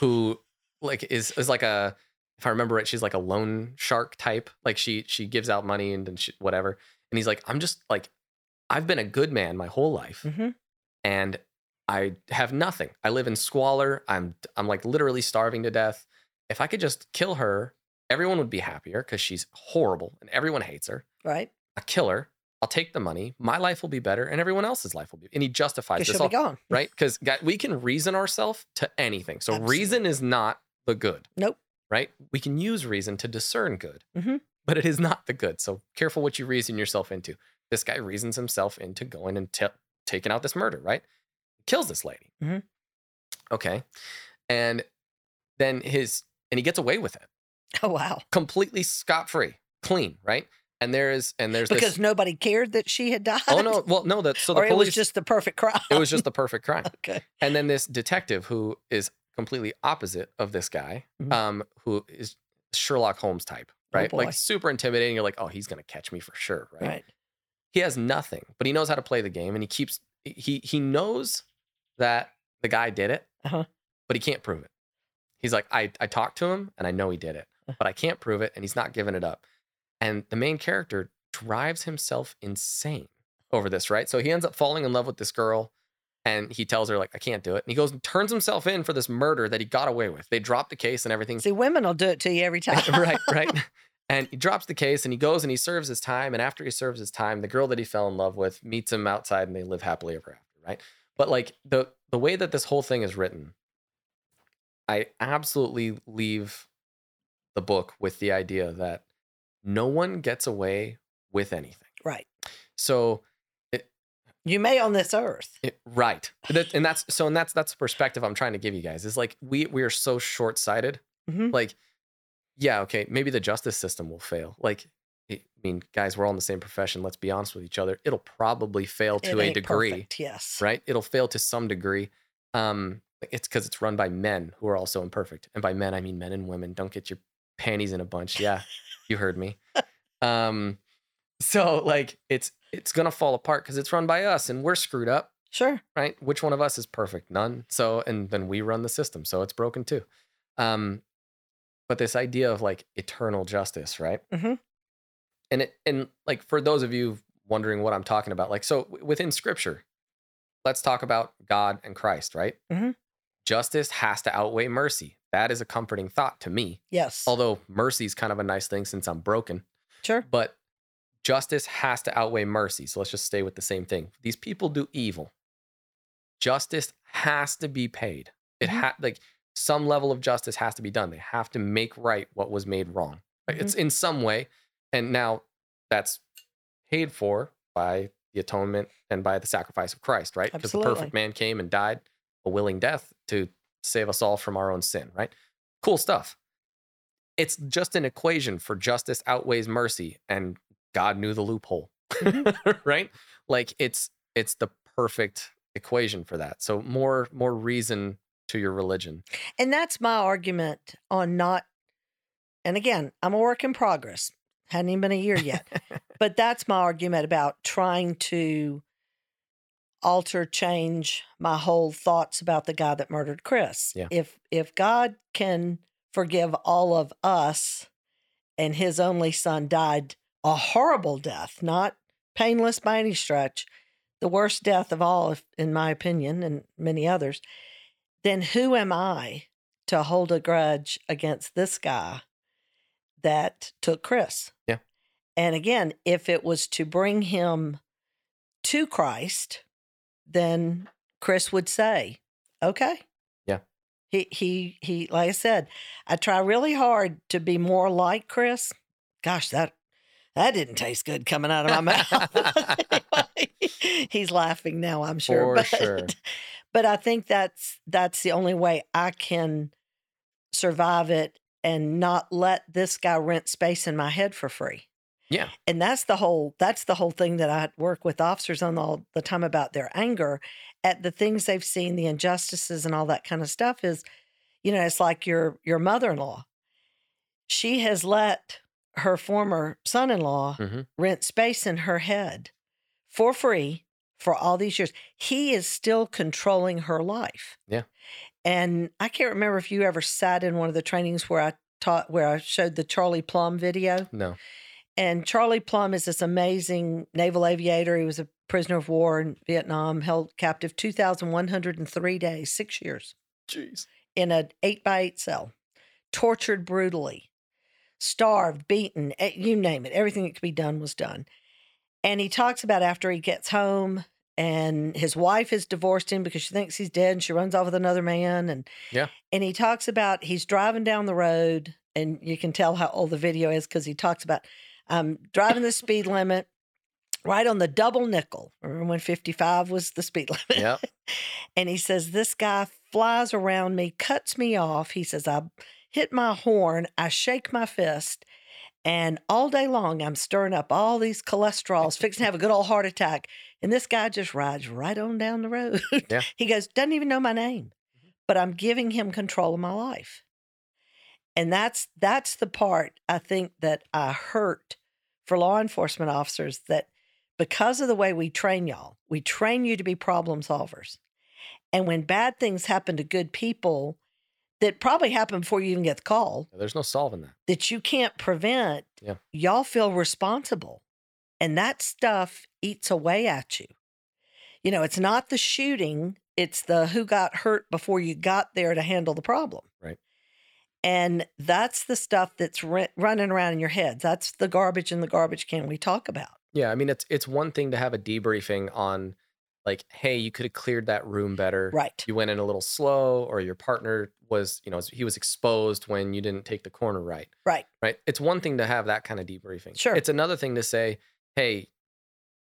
who like is is like a if I remember right, she's like a loan shark type. Like she she gives out money and, then she, whatever. And he's like, I'm just like, I've been a good man my whole life, hmm and I have nothing. I live in squalor. I'm I'm like literally starving to death. If I could just kill her, everyone would be happier because she's horrible and everyone hates her. Right. I kill her. I'll take the money. My life will be better, and everyone else's life will be. And he justifies this all, be gone. right? Because we can reason ourselves to anything. So Absolutely. reason is not the good. Nope. Right? We can use reason to discern good, Mhm. but it is not the good. So careful what you reason yourself into. This guy reasons himself into going and t- taking out this murder. Right? Kills this lady. Mhm. Okay, and then his and he gets away with it Oh, wow. completely scot free, clean. Right? And there is and there's Because this. nobody cared that she had died. Oh no! Well, no. That so the or it police. was just the perfect crime. it was just the perfect crime. okay. And then this detective who is completely opposite of this guy, Mhm. um, who is Sherlock Holmes type, Oh, right? boy. like super intimidating. You're like, oh, he's gonna catch me for sure, right? Right. He has nothing, but he knows how to play the game, and he keeps he he knows that the guy did it, Uh-huh. but he can't prove it. He's like, I I talked to him, and I know he did it, Uh. but I can't prove it, and he's not giving it up. And the main character drives himself insane over this, right? So he ends up falling in love with this girl and he tells her like I can't do it. And he goes and turns himself in for this murder that he got away with. They dropped the case and everything. See, women will do it to you every time. right, right. And he drops the case and he goes and he serves his time. And after he serves his time, the girl that he fell in love with meets him outside and they live happily ever after, right? But like the the way that this whole thing is written, I absolutely leave the book with the idea that no one gets away with anything. Right. So You may on this earth. it, right. And that's so and that's that's the perspective I'm trying to give you guys. Is like we we are so short-sighted. Mhm. Like yeah, okay, maybe the justice system will fail. Like I mean, guys, we're all in the same profession. Let's be honest with each other. It'll probably fail to a degree, perfect, Yes. right? It'll fail to some degree. Um, it's because it's run by men who are also imperfect, and by men I mean men and women. Don't get your panties in a bunch. Yeah, you heard me. Um, so like it's it's gonna fall apart because it's run by us, and we're screwed up Sure. right? Which one of us is perfect? None. So, and then we run the system, so it's broken too. Um, but this idea of like eternal justice, right? Mhm. And it, and like for those of you wondering what I'm talking about, like so within Scripture, let's talk about God and Christ, right? Mhm. Justice has to outweigh mercy. That is a comforting thought to me. Yes. Although mercy is kind of a nice thing since I'm broken sure. but justice has to outweigh mercy. So let's just stay with the same thing. These people do evil. Justice has to be paid. It Mhm. ha- like some level of justice has to be done. They have to make right what was made wrong. Right? It's in some way, and now that's paid for by the atonement and by the sacrifice of Christ, right? Because the perfect man came and died a willing death to save us all from our own sin, right? Cool stuff it's just an equation for justice outweighs mercy and god knew the loophole mm-hmm. right like it's it's the perfect equation for that so more more reason to your religion And that's my argument on not and again, I'm a work in progress. Hadn't even been a year yet. but that's my argument about trying to alter, change my whole thoughts about the guy that murdered Chris. Yeah. If if God can forgive all of us and his only son died a horrible death, not painless by any stretch, the worst death of all, if, in my opinion, and many others, then who am I to hold a grudge against this guy that took Chris? Yeah. And again, if it was to bring him to Christ, then Chris would say, okay. Yeah. He, he, he, like I said, I try really hard to be more like Chris. Gosh, that, that didn't taste good coming out of my mouth. He's laughing now, I'm sure. For but, sure. but I think that's that's the only way I can survive it and not let this guy rent space in my head for free. Yeah. And that's the whole that's the whole thing that I work with officers on all the time about their anger at the things they've seen, the injustices and all that kind of stuff is, you know, it's like your your mother-in-law. She has let her former son-in-law Mhm. rent space in her head for free for all these years. He is still controlling her life. Yeah. And I can't remember if you ever sat in one of the trainings where I taught where I showed the Charlie Plumb video. No. And Charlie Plumb is this amazing naval aviator. He was a prisoner of war in Vietnam, held captive 2,103 days, six years, Jeez. in an eight by eight cell, tortured brutally, starved, beaten, eh, you name it. Everything that could be done was done. And he talks about after he gets home and his wife has divorced him because she thinks he's dead and she runs off with another man. And Yeah. and he talks about he's driving down the road and you can tell how old the video is because he talks about um, driving the speed limit right on the double nickel. Remember when 55 was the speed limit? Yep. And he says, This guy flies around me, cuts me off. He says, I hit my horn, I shake my fist, and all day long I'm stirring up all these cholesterols, fixing to have a good old heart attack. And this guy just rides right on down the road. Yeah. he goes, Doesn't even know my name, mm-hmm. but I'm giving him control of my life. And that's that's the part I think that I hurt for law enforcement officers that because of the way we train y'all, we train you to be problem solvers. And when bad things happen to good people that probably happened before you even get the call, There's no solving that. that you can't prevent, Yeah. y'all feel responsible. And that stuff eats away at you. You know, it's not the shooting, it's the who got hurt before you got there to handle the problem. Right. And that's the stuff that's ri- running around in your heads. That's the garbage in the garbage can we talk about. Yeah, I mean it's it's one thing to have a debriefing on like, hey, you could have cleared that room better. Right. You went in a little slow, or your partner was, you know, he was exposed when you didn't take the corner right. Right. Right. It's one thing to have that kind of debriefing. Sure. It's another thing to say, hey,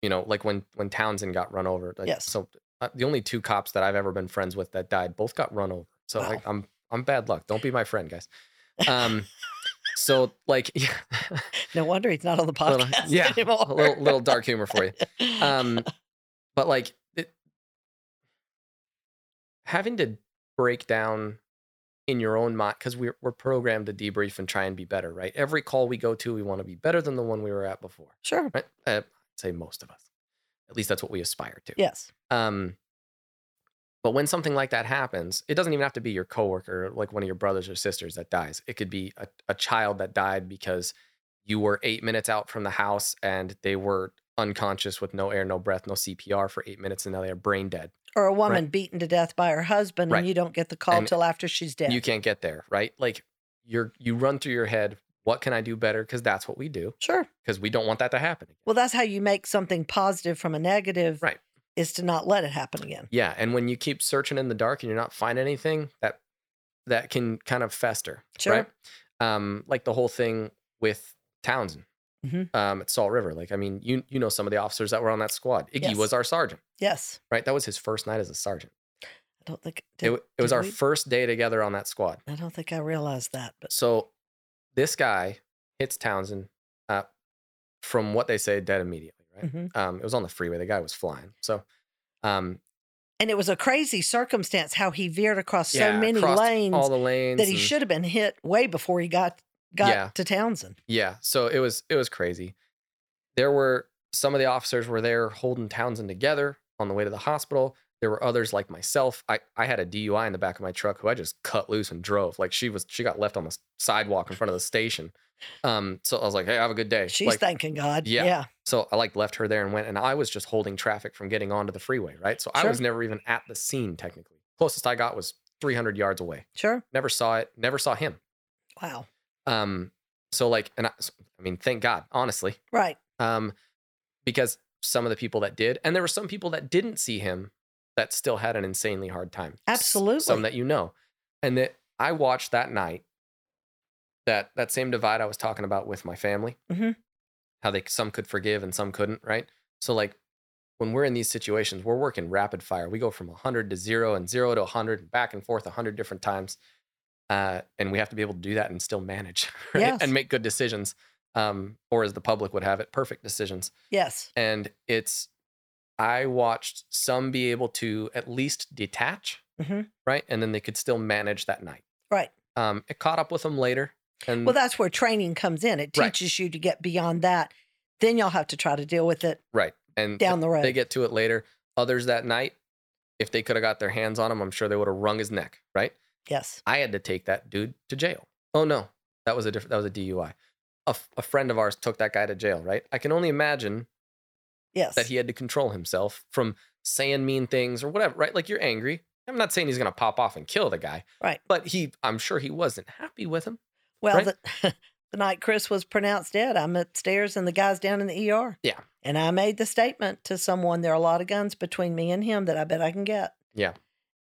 you know, like when when Townsend got run over. Like, Yes. So uh, the only two cops that I've ever been friends with that died both got run over. So Wow. like, I'm I'm bad luck. Don't be my friend, guys. Um. so like, yeah, No wonder he's not on the Little- podcast yeah, anymore. a little little dark humor for you. Um, but like having to break down in your own mind because we're we're programmed to debrief and try and be better, right? Every call we go to, we want to be better than the one we were at before, sure. right? Uh, I'd say most of us, at least that's what we aspire to. Yes. Um, but when something like that happens, it doesn't even have to be your coworker, like one of your brothers or sisters that dies. It could be a, a child that died because you were eight minutes out from the house and they were unconscious with no air, no breath, no CPR for eight minutes, and now they are brain dead. Or a woman beaten to death by her husband Right. and you don't get the call And till after she's dead. You can't get there, right? Like you're you run through your head, what can I do better? Because that's what we do. sure. Because we don't want that to happen. Again. Well, that's how you make something positive from a negative. Right. Is to not let it happen again. Yeah, and when you keep searching in the dark and you're not finding anything, that that can kind of fester, Sure. right? Um, like the whole thing with Townsend Mhm. um, at Salt River. Like, I mean, you you know some of the officers that were on that squad. Iggy Yes. was our sergeant, Yes. right? That was his first night as a sergeant. I don't think It, did- w- it was our we- first day together on that squad. I don't think I realized that, but So this guy hits Townsend uh, from what they say dead immediately, right? Mhm. Um, it was on the freeway. The guy was flying. So um, and it was a crazy circumstance how he veered across so many lanes all the lanes, that he and- should have been hit way before he got got Yeah. to Townsend. Yeah. So it was it was crazy. There were some of the officers were there holding Townsend together on the way to the hospital. There were others like myself. I, I had a DUI in the back of my truck who I just cut loose and drove. Like she was she got left on the sidewalk in front of the station. Um, so I was like, hey, have a good day. She's like, thanking God. Yeah. Yeah. so I like left her there and went, and I was just holding traffic from getting onto the freeway, right? So I was never even at the scene technically. Closest I got was 300 yards away. Sure. Never saw it. Never saw him. Wow. Um, so like, and I, I mean, thank God, honestly, Right. um, because some of the people that did, and there were some people that didn't see him that still had an insanely hard time. Absolutely. some that you know, and that I watched that night. That that same divide I was talking about with my family, Mhm. how they some could forgive and some couldn't, right? So like when we're in these situations, we're working rapid fire. We go from 100 to zero and zero to 100 and back and forth 100 different times. Uh, and we have to be able to do that and still manage right? Yes. and make good decisions. Um, or as the public would have it, perfect decisions. Yes. And it's, I watched some be able to at least detach, Mhm. right? And then they could still manage that night. Right. Um, it caught up with them later. And Well, that's where training comes in. It Right. teaches you to get beyond that. Then you'll have to try to deal with it right. And down the road. they get to it later. Others that night, if they could have got their hands on him, I'm sure they would have wrung his neck, right? Yes. I had to take that dude to jail. Oh no, that was a different. That was a DUI. A, f- a friend of ours took that guy to jail. Right. I can only imagine Yes. that he had to control himself from saying mean things or whatever. Right. Like you're angry. I'm not saying he's gonna pop off and kill the guy. Right. But he, I'm sure he wasn't happy with him. well, right? the, the night Chris was pronounced dead, I'm upstairs and the guy's down in the ER. Yeah. And I made the statement to someone there are a lot of guns between me and him that I bet I can get. Yeah.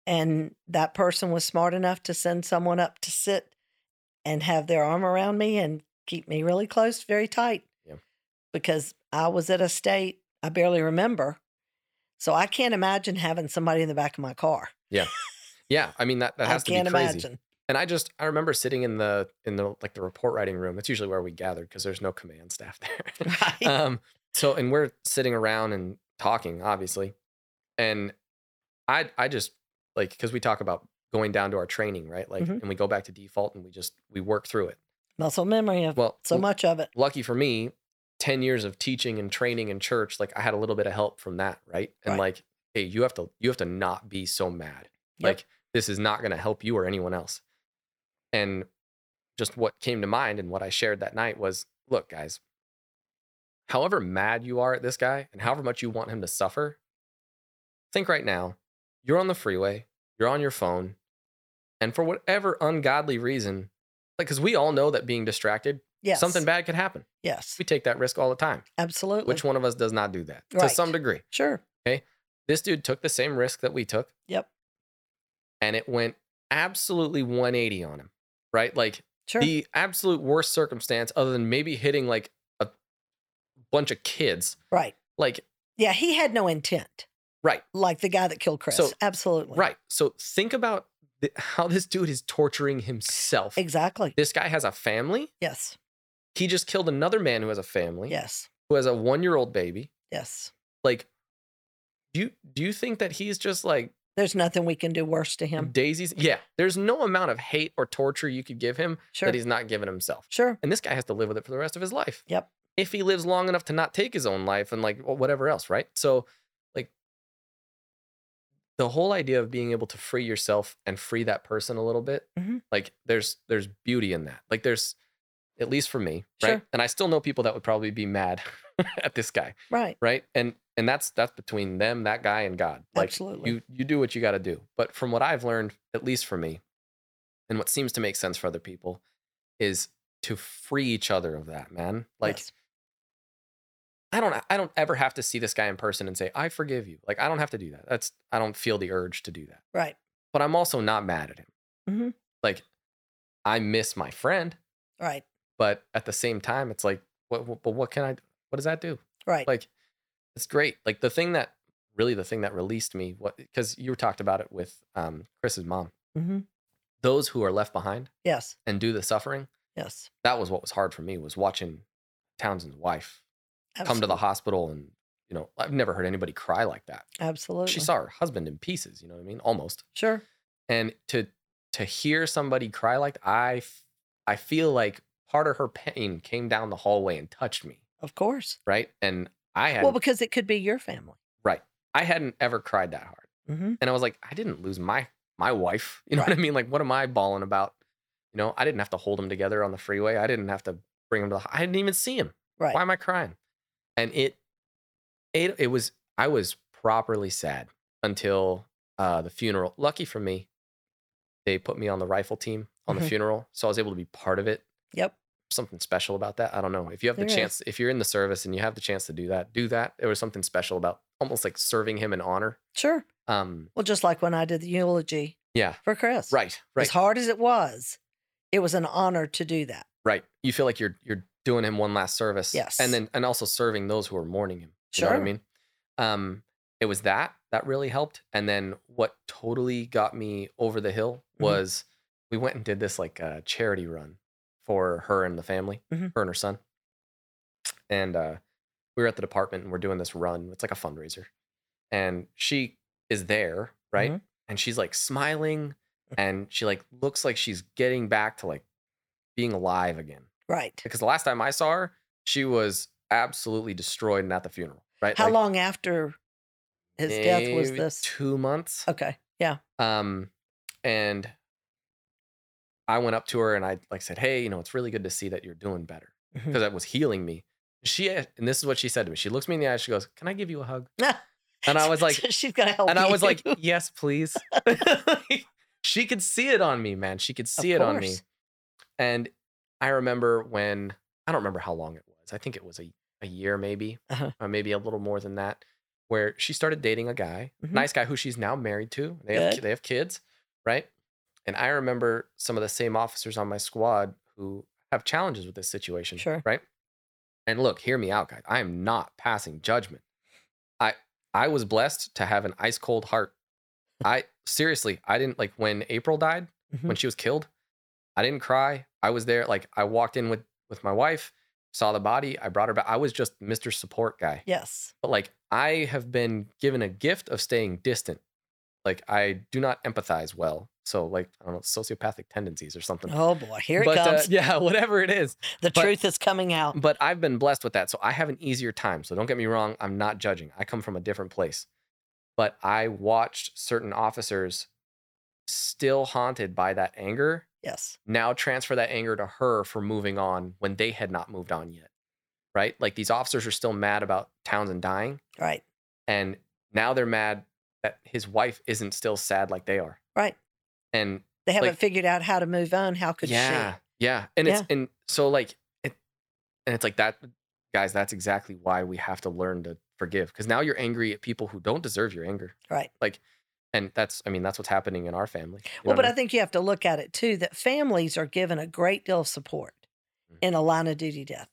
And that person was smart enough to send someone up to sit and have their arm around me and keep me really close, very tight. Yeah. Because I was at a state I barely remember. So I can't imagine having somebody in the back of my car. Yeah. Yeah. I mean that that has to be crazy. imagine. And I just I remember sitting in the in the like the report writing room. That's usually where we gathered because there's no command staff there. Right. um so and we're sitting around and talking obviously and i i just like because we talk about going down to our training right like Mhm. and we go back to default and we just we work through it Muscle memory of well so much of it. lucky for me 10 years of teaching and training in church like i had a little bit of help from that right and Right. like hey you have to you have to not be so mad Yep. like this is not going to help you or anyone else and just what came to mind and what i shared that night was look guys however mad you are at this guy and however much you want him to suffer think right now you're on the freeway you're on your phone and for whatever ungodly reason like because we all know that being distracted Yes. something bad could happen Yes. we take that risk all the time Absolutely. which one of us does not do that to some degree Sure. Okay. This dude took the same risk that we took Yep. and it went absolutely 180 on him right like Sure. the absolute worst circumstance other than maybe hitting like a bunch of kids right. like Yeah. He had no intent, right like the guy that killed Chris. So- Absolutely. right so think about the, how this dude is torturing himself Exactly. this guy has a family Yes. he just killed another man who has a family Yes. who has a one year old baby Yes. like do you do you think that he's just like There's nothing we can do worse to him. daisies yeah there's no amount of hate or torture you could give him Sure. that he's not giving himself Sure. and this guy has to live with it for the rest of his life Yep. if he lives long enough to not take his own life and like wh- whatever else right so the whole idea of being able to free yourself and free that person a little bit Mhm. like there's there's beauty in that like there's at least for me right Sure. and i still know people that would probably be mad at this guy Right. right and and that's that's between them that guy and god like Absolutely. you you do what you got to do but from what i've learned at least for me and what seems to make sense for other people is to free each other of that man like Yes. I don't i don't ever have to see this guy in person and say i forgive you like i don't have to do that that's i don't feel the urge to do that Right. but i'm also not mad at him Mhm. like i miss my friend Right. but at the same time it's like what, what but what can i what does that do Right. like it's great like the thing that really the thing that released me what because you talked about it with um chris's mom hmm those who are left behind Yes. and do the suffering Yes. that was what was hard for me was watching townsend's wife come to the hospital and you know i've never heard anybody cry like that Absolutely. she saw her husband in pieces you know what i mean almost Sure. and to to hear somebody cry like i i feel like part of her pain came down the hallway and touched me, Of course. right? And I had Well, because it could be your family. right. I hadn't ever cried that hard. hmm And I was like, I didn't lose my my wife. You know what I mean? Like, what am I bawling about? You know, I didn't have to hold him together on the freeway. I didn't have to bring him to the I didn't even see him. Right. Why am I crying? And it it it was I was properly sad until uh the funeral. Lucky for me, they put me on the rifle team on the Mhm. funeral. So I was able to be part of it. Yep. Something special about that. I don't know. If you have the There is. chance, if you're in the service and you have the chance to do that, do that. There was something special about almost like serving him in honor. Sure. Um, Well, just like when I did the eulogy yeah. for Chris. Right. Right. As hard as it was, it was an honor to do that. Right. You feel like you're you're doing him one last service. Yes. And then and also serving those who are mourning him. You know what I mean? Um, it was that that really helped. And then what totally got me over the hill Mhm. was we went and did this like uh, charity run for her and the family, Mhm. her and her son. And uh, we were at the department and we're doing this run. It's like a fundraiser. And she is there, right? Mhm. And she's like smiling and she like looks like she's getting back to like being alive again Right. because the last time I saw her, she was absolutely destroyed and at the funeral. Right? How Like, long after his death was this? Two months. Okay. Yeah. Um, and I went up to her and I like said, "Hey, you know, it's really good to see that you're doing better because that was healing me." She and this is what she said to me. She looks me in the eye. She goes, "Can I give you a hug?" And I was like, she's gonna help and I was you. like, "Yes, please." she could see it on me, man. She could see it on me. And I remember when I don't remember how long it was. I think it was a, a year, maybe, Uh-huh. or maybe a little more than that, where she started dating a guy, Mhm. nice guy who she's now married to. They have they have kids, right? And I remember some of the same officers on my squad who have challenges with this situation, Sure. right? And look, hear me out, guys. I am not passing judgment. I I was blessed to have an ice cold heart. I seriously, I didn't like when April died Mhm. when she was killed. I didn't cry. I was there. Like I walked in with with my wife, saw the body. I brought her back. I was just Mr. Support guy. yes. But like I have been given a gift of staying distant. Like I do not empathize well. So like I don't know sociopathic tendencies or something. Oh boy, here but it comes. Uh, yeah, whatever it is. the but- truth is coming out. But I've been blessed with that. So I have an easier time. So don't get me wrong. I'm not judging. I come from a different place. But I watched certain officers still haunted by that anger Yes. now transfer that anger to her for moving on when they had not moved on yet. Right? Like these officers are still mad about Townsend dying. Right. And now they're mad that his wife isn't still sad like they are. Right. And They haven't Like- figured out how to move on. How could yeah, she? yeah. And it's and so like it and it's like that guys, that's exactly why we have to learn to forgive. Because now you're angry at people who don't deserve your anger. Right. And that's I mean, that's what's happening in our family. You Well, but what I think you have to look at it too that families are given a great deal of support Mhm. in a line of duty death.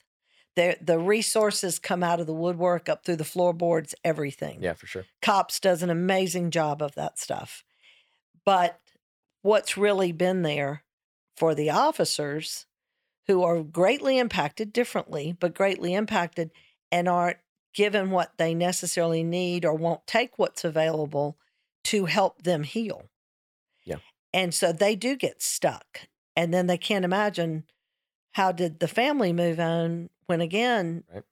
They're, the resources come out of the woodwork up through the floorboards, everything. yeah, for sure. Cops does an amazing job of that stuff. But what's really been there for the officers who are greatly impacted differently, but greatly impacted and aren't given what they necessarily need or won't take what's available to help them heal. Yeah. And so they do get stuck. And then they can't imagine how did the family move on when again Right.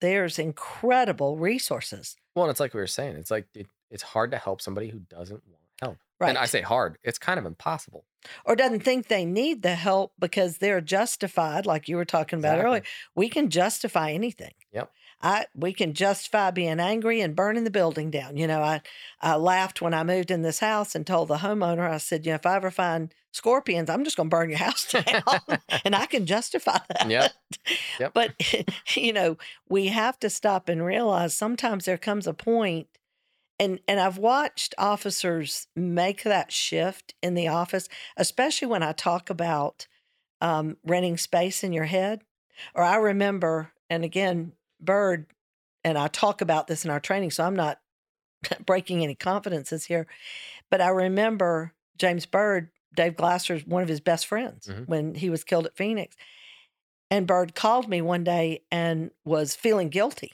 there's incredible resources. Well, and it's like we were saying, it's like it, it's hard to help somebody who doesn't want help. Right. And I say hard, it's kind of impossible. or doesn't think they need the help because they're justified, like you were talking about earlier. We can justify anything. Yep. I we can justify being angry and burning the building down. You know, I I laughed when I moved in this house and told the homeowner, I said, you know, if I ever find scorpions, I'm just gonna burn your house down. and I can justify that. Yep. Yep. But you know, we have to stop and realize sometimes there comes a point and and I've watched officers make that shift in the office, especially when I talk about um, renting space in your head. Or I remember, and again, Bird and I talk about this in our training, so I'm not breaking any confidences here. But I remember James Bird, Dave Glasser's one of his best friends Mhm. when he was killed at Phoenix. And Bird called me one day and was feeling guilty.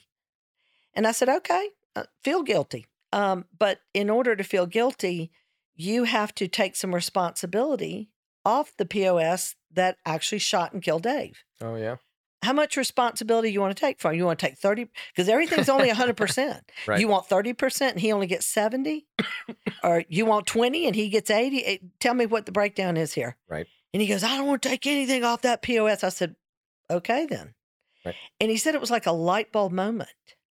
And I said, okay, uh, feel guilty. Um, but in order to feel guilty, you have to take some responsibility off the POS that actually shot and killed Dave. Oh yeah. How much responsibility you want to take from? You want to take 30 because everything's only 100%. Right. You want 30% and he only gets 70? or you want 20 and he gets 80? Eh, Tell me what the breakdown is here. Right. And he goes, I don't want to take anything off that POS. I said, okay then. Right. And he said it was like a light bulb moment.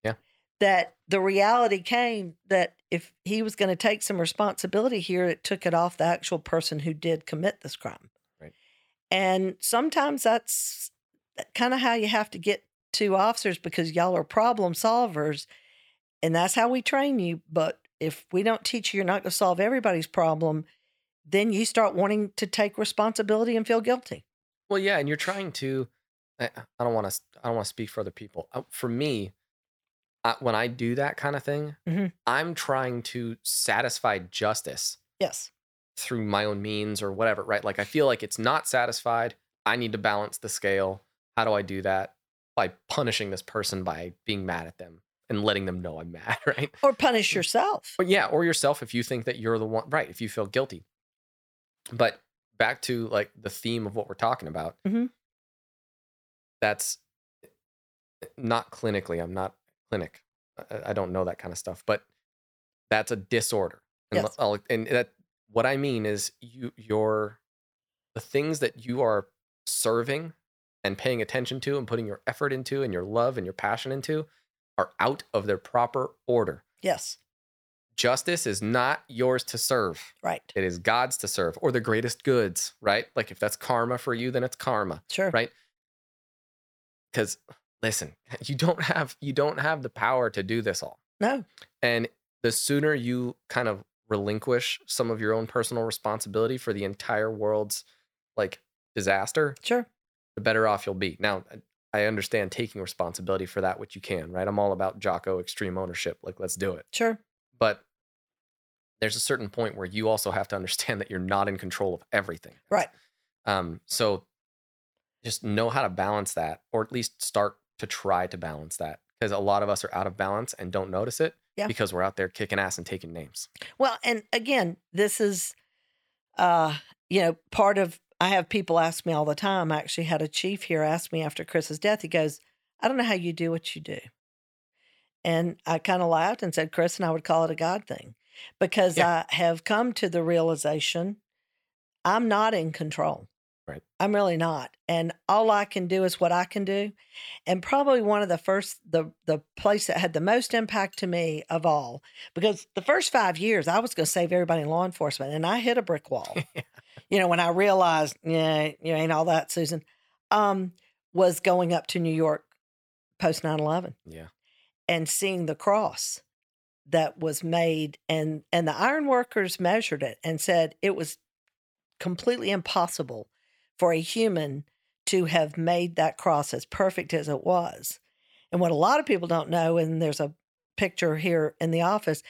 Yeah. That the reality came that if he was going to take some responsibility here, it took it off the actual person who did commit this crime. Right. And sometimes that's kind of how you have to get to officers because y'all are problem solvers. And that's how we train you. But if we don't teach you you're not going to solve everybody's problem, then you start wanting to take responsibility and feel guilty. Well, yeah, and you're trying to. I, don't want to. I don't want to speak for other people. Uh, For me, I, when I do that kind of thing, Mhm. I'm trying to satisfy justice Yes. through my own means or whatever. Right? Like I feel like it's not satisfied. I need to balance the scale. How do I do that? By punishing this person by being mad at them and letting them know I'm mad. Right? Or punish yourself. But yeah, or yourself if you think that you're the one, right? If you feel guilty. But back to like the theme of what we're talking about. Mhm. That's not clinically. I'm not clinic. I, I don't know that kind of stuff, but that's a disorder. And, Yes. I'll- and that what I mean is you your the things that you are serving and paying attention to and putting your effort into and your love and your passion into are out of their proper order Yes. justice is not yours to serve. Right. It is God's to serve or the greatest goods, right? Like if that's karma for you, then it's karma, Sure. right? Because listen, you don't have you don't have the power to do this all. No. And the sooner you kind of relinquish some of your own personal responsibility for the entire world's like disaster, Sure. The better off you'll be. Now, I understand taking responsibility for that which you can, right? I'm all about Jocko extreme ownership. Like, let's do it Sure. but there's a certain point where you also have to understand that you're not in control of everything. Right. Um, so just know how to balance that, or at least start to try to balance that, because a lot of us are out of balance and don't notice it Yeah. because we're out there kicking ass and taking names. Well, and again, this is, uh, you know, part of. I have people ask me all the time. I actually had a chief here ask me after Chris's death. He goes, "I don't know how you do what you do," and I kind of laughed and said, "Chris and I would call it a God thing," because I have come to the realization I'm not in control. Right. I'm really not, and all I can do is what I can do. And probably one of the first, the the place that had the most impact to me of all because the first five years I was going to save everybody in law enforcement, and I hit a brick wall. you know, when I realized, yeah, you ain't all that, Susan, um, was going up to New York post 9 11 yeah. and seeing the cross that was made and and the iron workers measured it and said it was completely impossible for a human to have made that cross as perfect as it was and what a lot of people don't know and there's a picture here in the office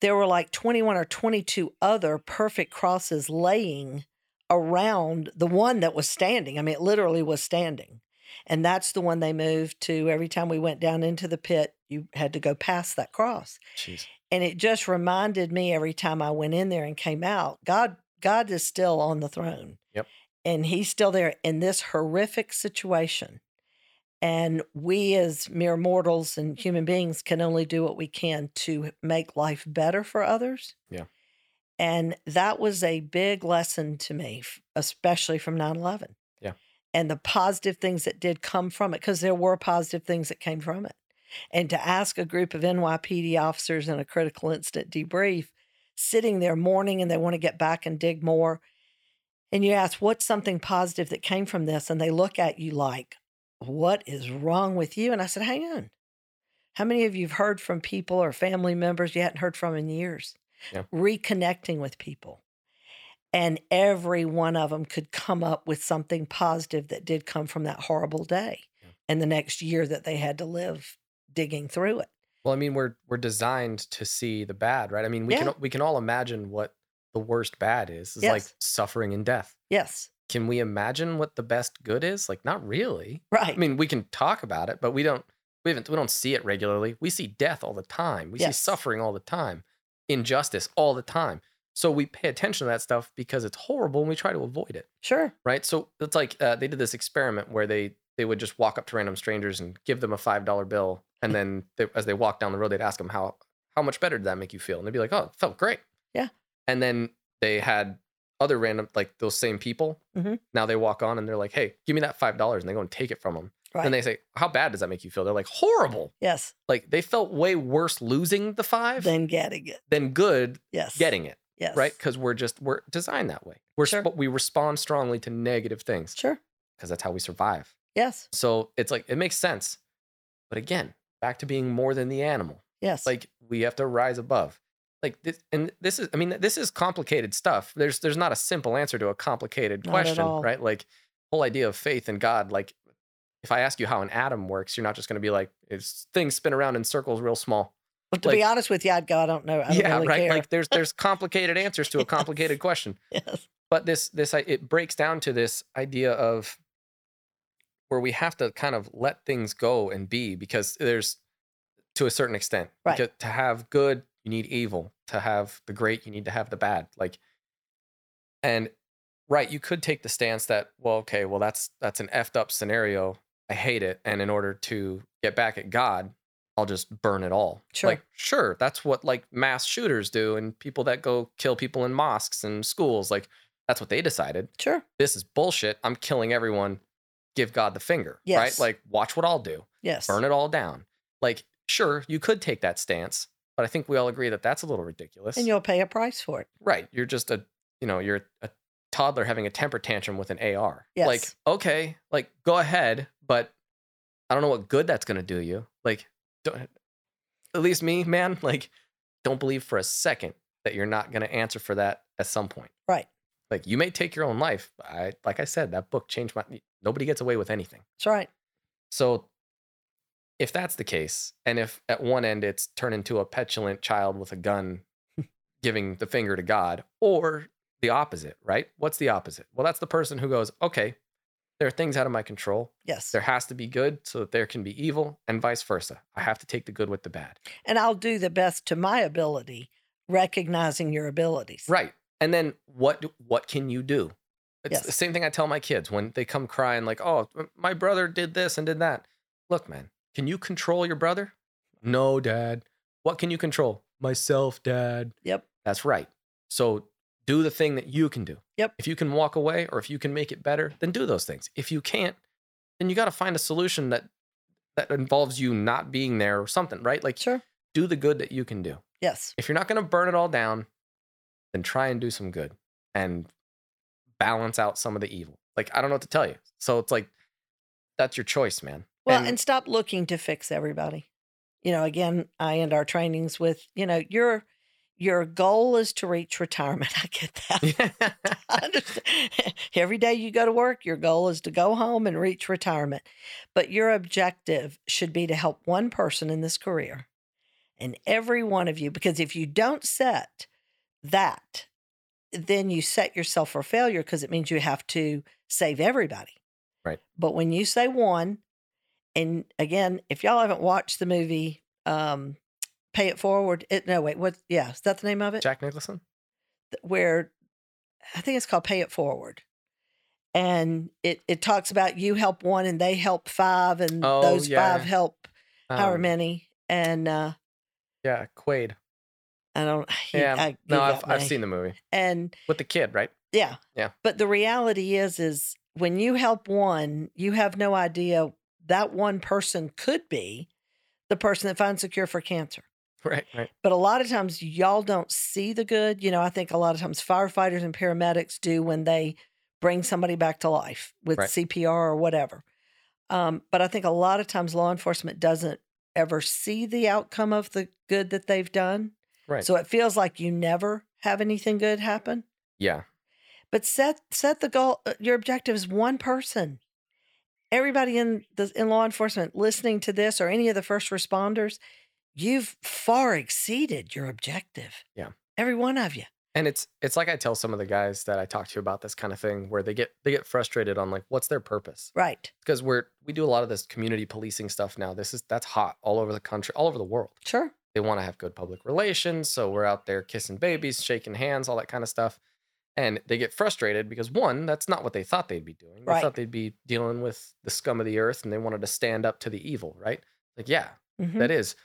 there were like 21 or 22 other perfect crosses laying around the one that was standing i mean it literally was standing and that's the one they moved to every time we went down into the pit you had to go past that cross Jeez. and it just reminded me every time i went in there and came out god god is still on the throne. And he's still there in this horrific situation and we as mere mortals and human beings can only do what we can to make life better for others Yeah. and that was a big lesson to me especially from 9-11 Yeah. and the positive things that did come from it because there were positive things that came from it and to ask a group of NYPD officers in a critical incident debrief, sitting there mourning and they want to get back and dig more. And you ask, what's something positive that came from this? And they look at you like, what is wrong with you? And I said, hang on. How many of you have heard from people or family members you hadn't heard from in years? Yeah. Reconnecting with people. And every one of them could come up with something positive that did come from that horrible day Yeah. and the next year that they had to live digging through it. Well, I mean, we're we're designed to see the bad, right? I mean, we Yeah. can we can all imagine what the worst bad is. It's like suffering and death. Yes. Can we imagine what the best good is? Like, not really. Right. I mean, we can talk about it, but we don't we haven't we don't see it regularly. We see death all the time. We see suffering all the time, injustice all the time. So we pay attention to that stuff because it's horrible and we try to avoid it, Sure. right? So it's like uh, they did this experiment where they they would just walk up to random strangers and give them a five dollar bill, and then they, as they walked down the road, they'd ask them how how much better did that make you feel, and they'd be like, oh, it felt great. Yeah. And then they had other random like those same people. Mhm. Now they walk on and they're like, hey, give me that five dollars, and they go and take it from them. Right. And they say, how bad does that make you feel? They're like, horrible. yes. Like they felt way worse losing the five than getting it. than good Yes. getting it, Yes. right? Because we're just we're designed that way. We're Sure. sp- we respond strongly to negative things Sure. because that's how we survive. Yes. So it's like it makes sense, but again, back to being more than the animal. Yes. Like we have to rise above. Like this, and this is I mean this is complicated stuff. There's there's not a simple answer to a complicated Not question, right Like whole idea of faith in God. Like if I ask you how an atom works, you're not just going to be like it's things spin around in circles real small. But to be honest with you, I'd go, I don't know. I don't yeah, really right. care. Like there's there's complicated answers to a Yes. complicated question. yes. But this this I- it breaks down to this idea of where we have to kind of let things go and be because there's to a certain extent. Right. To have good, you need evil. To have the great, you need to have the bad. Like and right, you could take the stance that, well, okay, well that's that's an effed up scenario. I hate it. And in order to get back at God, I'll just burn it all. Sure. Like, sure, that's what like mass shooters do and people that go kill people in mosques and schools. Like, that's what they decided. Sure. This is bullshit. I'm killing everyone. Give God the finger. Yes. Right? Like, watch what I'll do. Yes. Burn it all down. Like, sure, you could take that stance, but I think we all agree that that's a little ridiculous. And you'll pay a price for it. Right. You're just a, you know, you're a toddler having a temper tantrum with an AR. Yes. Like, okay, like go ahead, but I don't know what good that's going to do you. Like, don't, at least me, man, like, don't believe for a second that you're not going to answer for that at some point. Right. Like, you may take your own life. I, like I said, that book changed my, nobody gets away with anything. That's right. So, if that's the case, and if at one end it's turned into a petulant child with a gun giving the finger to God, or the opposite, right? What's the opposite? Well, that's the person who goes, okay, there are things out of my control. Yes. There has to be good so that there can be evil, and vice versa. I have to take the good with the bad. And I'll do the best to my ability, recognizing your abilities. Right. And then what what can you do? It's Yes. the same thing I tell my kids when they come crying like, "Oh, my brother did this and did that." Look, man, can you control your brother? No, dad. What can you control? Myself, dad. Yep. That's right. So do the thing that you can do. Yep. If you can walk away or if you can make it better, then do those things. If you can't, then you got to find a solution that that involves you not being there or something, right? Like Sure. do the good that you can do Yes. if you're not going to burn it all down, then try and do some good and balance out some of the evil. Like, I don't know what to tell you. So it's like, that's your choice, man. Well, And- and, stop looking to fix everybody. You know, again, I end our trainings with, you know, your your goal is to reach retirement. I get that. I. Every day you go to work, your goal is to go home and reach retirement. But your objective should be to help one person in this career. And every one of you, because if you don't set that, then you set yourself for failure because it means you have to save everybody. Right. But when you say one, and again, if y'all haven't watched the movie um, Pay It Forward, it no wait, what yeah, is that the name of it? Jack Nicholson? where I think it's called Pay It Forward. And it, it talks about you help one and they help five and Oh, those yeah. five help however Um, many. And uh Yeah, Quaid. I don't he- Yeah. I no, I've, I've seen the movie and with the kid, right? yeah. Yeah. But the reality is is when you help one, you have no idea that one person could be the person that finds a cure for cancer. Right, right. But a lot of times y'all don't see the good. You know, I think a lot of times firefighters and paramedics do when they bring somebody back to life with Right. CPR or whatever. Um, but I think a lot of times law enforcement doesn't ever see the outcome of the good that they've done. Right. So it feels like you never have anything good happen. yeah. But set set the goal. uh, Your objective is one person. Everybody in the in law enforcement listening to this, or any of the first responders, you've far exceeded your objective. Yeah. every one of you. And it's it's like I tell some of the guys that I talk to about this kind of thing where they get they get frustrated on like what's their purpose? Right. Because we're we do a lot of this community policing stuff now. This is that's hot all over the country, all over the world. Sure. they want to have good public relations. So we're out there kissing babies, shaking hands, all that kind of stuff. And they get frustrated because one, that's not what they thought they'd be doing. They Right. thought they'd be dealing with the scum of the earth and they wanted to stand up to the evil, right? Like, yeah, Mhm. that is.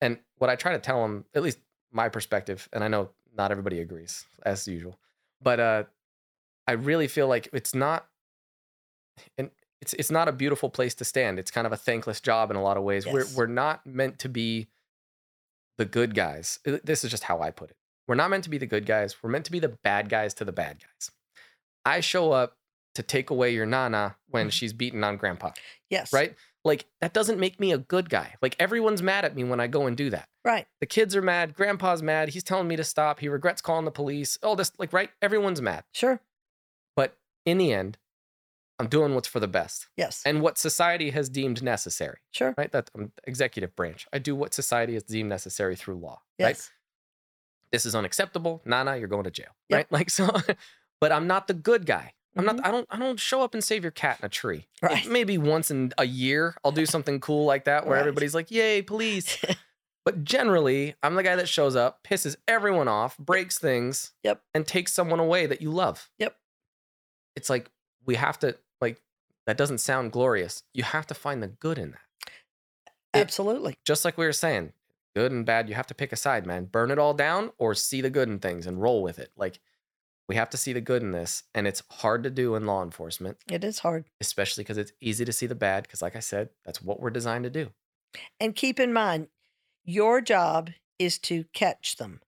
And what I try to tell them, at least my perspective, and I know not everybody agrees as usual, but uh, I really feel like it's not, and it's it's not a beautiful place to stand. It's kind of a thankless job in a lot of ways. We're we're not meant to be the good guys. This is just how I put it. We're not meant to be the good guys. We're meant to be the bad guys to the bad guys. I show up to take away your nana when Mhm. she's beating on grandpa yes. right? Like that doesn't make me a good guy. Like everyone's mad at me when I go and do that. Right. The kids are mad, grandpa's mad, he's telling me to stop, he regrets calling the police. All this like right? Everyone's mad. Sure. But in the end, I'm doing what's for the best Yes. and what society has deemed necessary, sure. right? That um, executive branch. I do what society has deemed necessary through law, right? This is unacceptable. Nana, you're going to jail, Yep. right? Like so but I'm not the good guy. I'm not I don't I don't show up and save your cat in a tree. Mm-hmm. Right. Maybe once in a year I'll do something cool like that where Right. everybody's like, "Yay, police." but generally, I'm the guy that shows up, pisses everyone off, breaks things, Yep. and takes someone away that you love. Yep. It's like we have to like that doesn't sound glorious. You have to find the good in that. It- Absolutely. Just like we were saying, good and bad, you have to pick a side, man. Burn it all down or see the good in things and roll with it. Like we have to see the good in this, and it's hard to do in law enforcement It is hard. especially because it's easy to see the bad. Because, like I said, that's what we're designed to do. And keep in mind, your job is to catch them.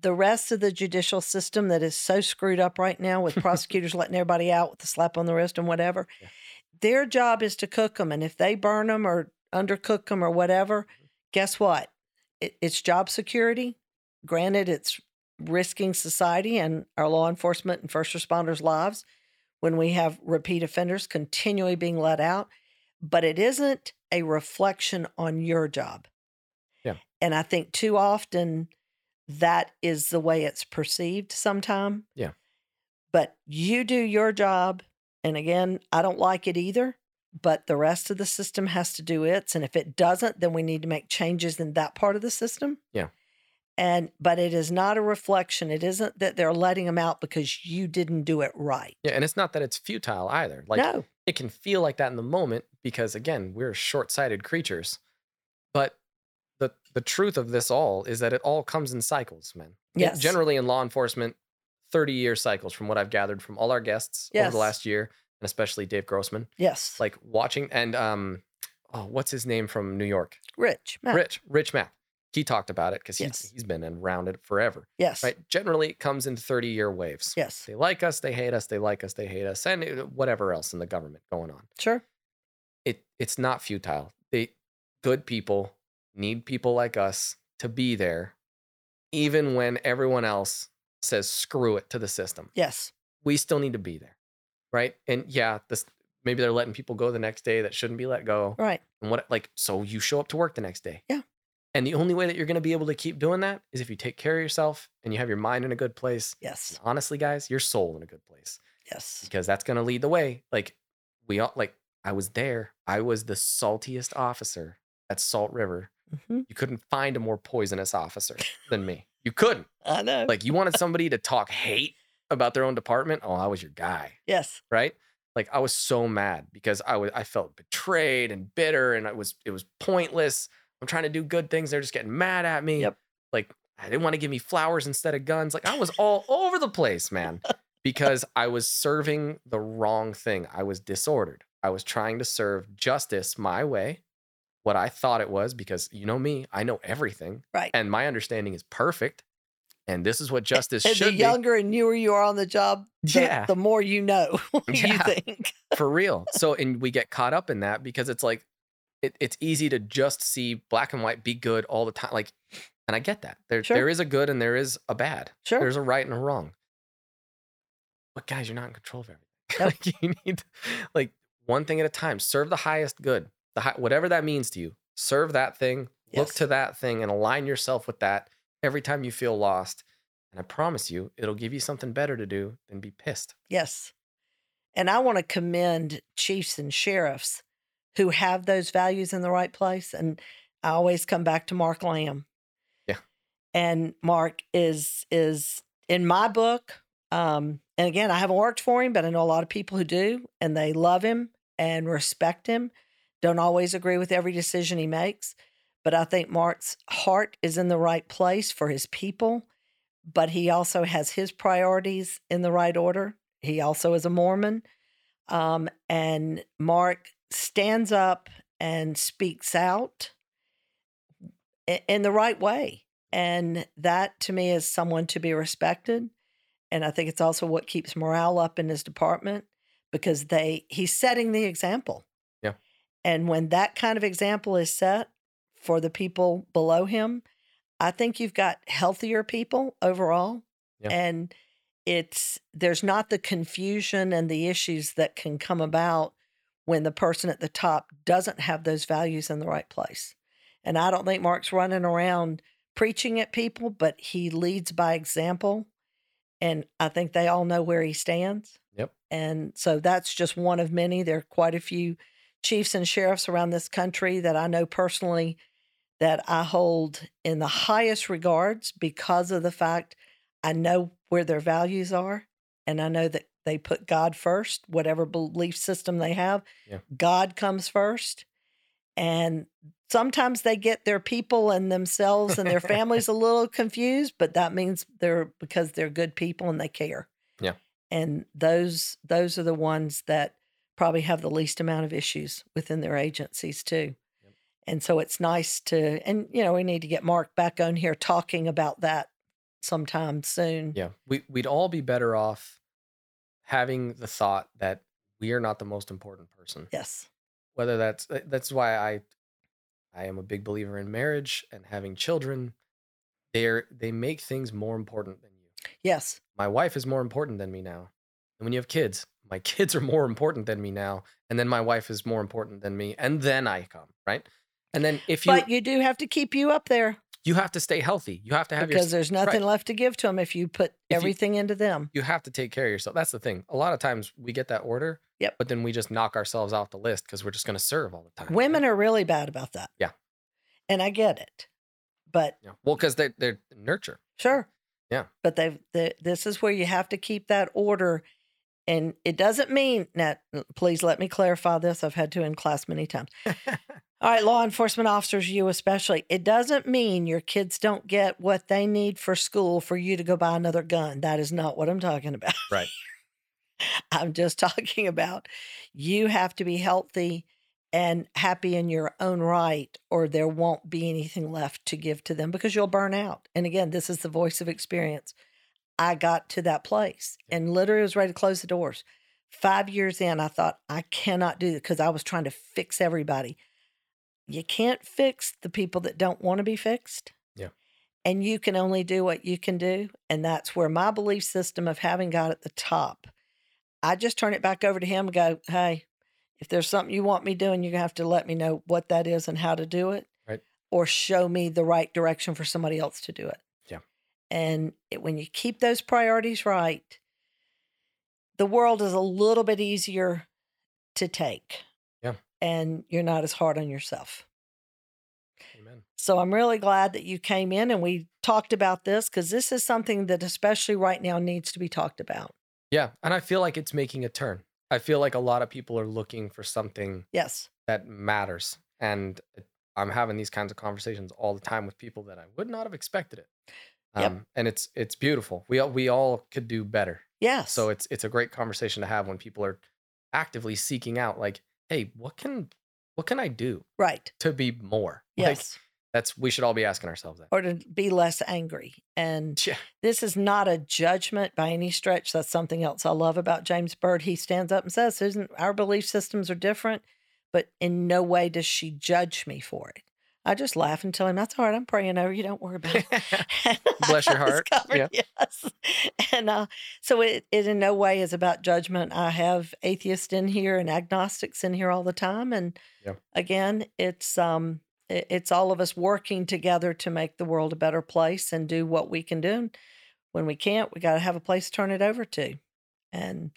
The rest of the judicial system that is so screwed up right now with prosecutors letting everybody out with a slap on the wrist and whatever, Yeah. their job is to cook them. And if they burn them or undercook them or whatever. Guess what? It, it's job security. Granted, it's risking society and our law enforcement and first responders' lives when we have repeat offenders continually being let out, but it isn't a reflection on your job. Yeah. And I think too often that is the way it's perceived sometime. Yeah. But you do your job. And again, I don't like it either, but the rest of the system has to do its. And if it doesn't, then we need to make changes in that part of the system. Yeah. And, but it is not a reflection. It isn't that they're letting them out because you didn't do it right. Yeah, and it's not that it's futile either. Like no. it can feel like that in the moment because, again, we're short-sighted creatures. But the the truth of this all is that it all comes in cycles, man. It- Yes. generally, in law enforcement, thirty-year cycles, from what I've gathered from all our guests over the last year, and especially Dave Grossman. Yes. Like watching and um, oh, what's his name from New York? Rich. Matt. Rich, Rich Matt. He talked about it because he's Yes. he's been around it forever. Yes. right? Generally, it comes in 30 year waves. Yes. They like us, they hate us, they like us, they hate us, and whatever else in the government going on. Sure. It It's not futile. They Good people need people like us to be there, even when everyone else says screw it to the system. Yes. We still need to be there, right? And yeah, this maybe they're letting people go the next day that shouldn't be let go. Right. And what like so you show up to work the next day. Yeah. And the only way that you're going to be able to keep doing that is if you take care of yourself and you have your mind in a good place. Yes. And honestly, guys, your soul in a good place Yes. because that's going to lead the way. Like we all like I was there. I was the saltiest officer at Salt River. hmm You couldn't find a more poisonous officer than me. You couldn't. I know. Like you wanted somebody to talk hate about their own department. Oh, I was your guy yes. right? Like I was so mad because I was I felt betrayed and bitter and I was it was pointless. I'm trying to do good things. They're just getting mad at me. Yep. Like I didn't want to give me flowers instead of guns. Like I was all over the place, man. Because I was serving the wrong thing. I was disordered. I was trying to serve justice my way, what I thought it was, because you know me, I know everything. Right. And my understanding is perfect. And this is what justice And should the be. younger and newer you are on the job, the, Yeah. the more you know. you Yeah. think. for real. So, and we get caught up in that because it's like, it, it's easy to just see black and white be good all the time. Like, and I get that there, Sure. there is a good and there is a bad. Sure. There's a right and a wrong. But guys, you're not in control of everything. Nope. like you need, to- like one thing at a time. Serve the highest good, the high, whatever that means to you. Serve that thing. Look to that thing and align yourself with that every time you feel lost. And I promise you, it'll give you something better to do than be pissed. Yes. And I want to commend chiefs and sheriffs who have those values in the right place. And I always come back to Mark Lamb. Yeah. And Mark is is in my book. Um, and again, I haven't worked for him, but I know a lot of people who do, and they love him and respect him. Don't always agree with every decision he makes, but I think Mark's heart is in the right place for his people. But he also has his priorities in the right order. He also is a Mormon. Um, and Mark stands up and speaks out in the right way. And that to me is someone to be respected. And I think it's also what keeps morale up in his department because they he's setting the example. Yeah. And when that kind of example is set for the people below him, I think you've got healthier people overall. Yeah. And it's there's not the confusion and the issues that can come about when the person at the top doesn't have those values in the right place. And I don't think Mark's running around preaching at people, but he leads by example. And I think they all know where he stands. Yep. And so that's just one of many. There are quite a few chiefs and sheriffs around this country that I know personally that I hold in the highest regards because of the fact I know where their values are and I know that they put God first, whatever belief system they have. Yeah. God comes first. And sometimes they get their people and themselves and their families a little confused, but that means they're because they're good people and they care. Yeah. And those those are the ones that probably have the least amount of issues within their agencies too. And so it's nice to and you know, we need to get Mark back on here talking about that sometime soon. Yeah. We we'd all be better off having the thought that we are not the most important person. Yes. Whether that's uh, that's why I I am a big believer in marriage and having children. They're they make things more important than you. Yes. My wife is more important than me now. And when you have kids, my kids are more important than me now. And then my wife is more important than me. And then I come, right? And then if you But you do have to keep you up there you have to stay healthy. You have to have your because there's nothing right. left to give to them if you put you- everything into them. you have to take care of yourself. That's the thing. A lot of times we get that order, Yep. but then we just knock ourselves off the list because we're just going to serve all the time. Women are really bad about that. Yeah. And I get it. But yeah. well, because they they're nurture. sure. Yeah. But they've the, this is where you have to keep that order. And it doesn't mean that please let me clarify this. I've had to in class many times. All right, law enforcement officers, you especially, it doesn't mean your kids don't get what they need for school for you to go buy another gun. That is not what I'm talking about. right. I'm just talking about you have to be healthy and happy in your own right, or there won't be anything left to give to them because you'll burn out. And again, this is the voice of experience. I got to that place and literally was ready to close the doors. Five years in, I thought, I cannot do it because I was trying to fix everybody. You can't fix the people that don't want to be fixed. Yeah. And you can only do what you can do. And that's where my belief system of having God at the top, I just turn it back over to Him and go, hey, if there's something you want me doing, you have to let me know what that is and how to do it. Right. Or show me the right direction for somebody else to do it. Yeah. And it, when you keep those priorities right, the world is a little bit easier to take. Yeah. And you're not as hard on yourself. Amen. So I'm really glad that you came in and we talked about this because this is something that, especially right now, needs to be talked about. Yeah, and I feel like it's making a turn. I feel like a lot of people are looking for something Yes. that matters, and I'm having these kinds of conversations all the time with people that I would not have expected it. Yep. Um, and it's it's beautiful. We all, we all could do better. Yes. So it's it's a great conversation to have when people are actively seeking out like, hey, what can what can I do right. to be more? Like, Yes. that's we should all be asking ourselves that. or to be less angry. And Yeah. this is not a judgment by any stretch. That's something else I love about James Bird. He stands up and says, Susan, our belief systems are different, but in no way does she judge me for it. I just laugh and tell him, that's all right. I'm praying over you. Don't worry about it. Bless your heart. covered, Yes. And uh, so it, it in no way is about judgment. I have atheists in here and agnostics in here all the time. And Yeah. again, it's um it- it's all of us working together to make the world a better place and do what we can do. And when we can't, we got to have a place to turn it over to. And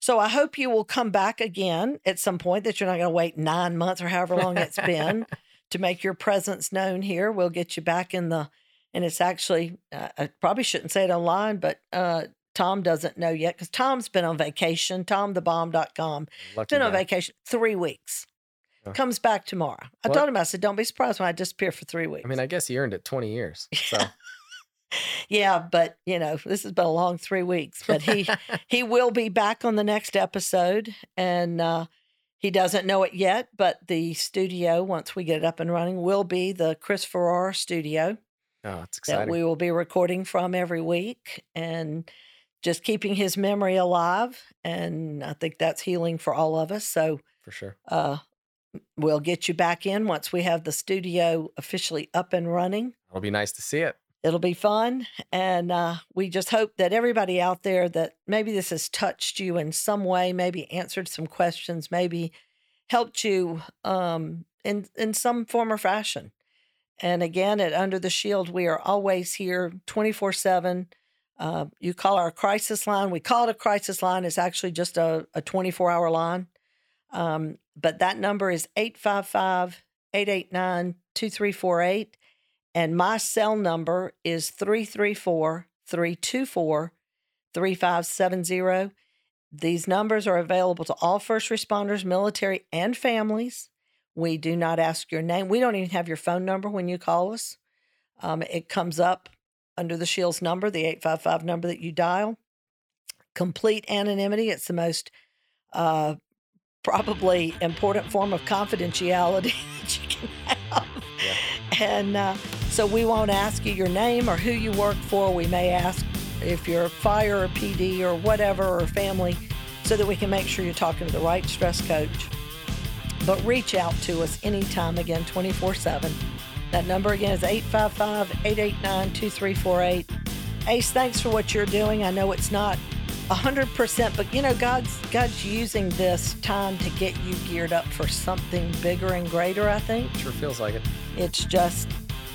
so I hope you will come back again at some point that you're not going to wait nine months or however long it's been to make your presence known here. We'll get you back in the, and it's actually, uh, I probably shouldn't say it online, but uh, Tom doesn't know yet because Tom's been on vacation. TomTheBomb.com. Lucky Been on guy. vacation three weeks. Oh. Comes back tomorrow. I What? told him, I said, don't be surprised when I disappear for three weeks. I mean, I guess he earned it 20 years. So yeah, but you know, this has been a long three weeks. But he he will be back on the next episode, and uh, he doesn't know it yet. But the studio, once we get it up and running, will be the Chris Farrar studio oh, it's exciting. that we will be recording from every week, and just keeping his memory alive. And I think that's healing for all of us. So for sure. uh, we'll get you back in once we have the studio officially up and running. It'll be nice to see it. It'll be fun. And uh, we just hope that everybody out there that maybe this has touched you in some way, maybe answered some questions, maybe helped you um, in, in some form or fashion. And again, at Under the Shield, we are always here 24 7. Uh, you call our crisis line. We call it a crisis line. It's actually just a, a 24 hour line. Um, but that number is 855 889 2348. And my cell number is 334 324 3570. These numbers are available to all first responders, military, and families. We do not ask your name. We don't even have your phone number when you call us. Um, it comes up under the Shields number, the 855 number that you dial. Complete anonymity. It's the most uh, probably important form of confidentiality that you can have. And uh, so we won't ask you your name or who you work for. We may ask if you're a fire or PD or whatever or family so that we can make sure you're talking to the right stress coach. But reach out to us anytime again, 24 7. That number again is 855 889 2348. Ace, thanks for what you're doing. I know it's not 100%, but you know, God's, God's using this time to get you geared up for something bigger and greater, I think. Sure feels like it. It's just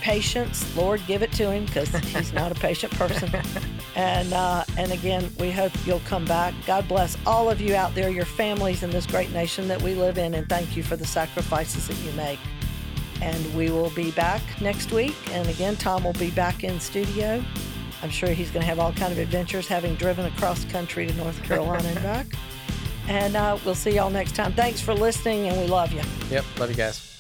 patience. Lord, give it to him because he's not a patient person. And uh, and again, we hope you'll come back. God bless all of you out there, your families in this great nation that we live in, and thank you for the sacrifices that you make. And we will be back next week. And again, Tom will be back in studio. I'm sure he's going to have all kind of adventures, having driven across country to North Carolina and back. And uh, we'll see y'all next time. Thanks for listening, and we love you. Yep. Love you guys.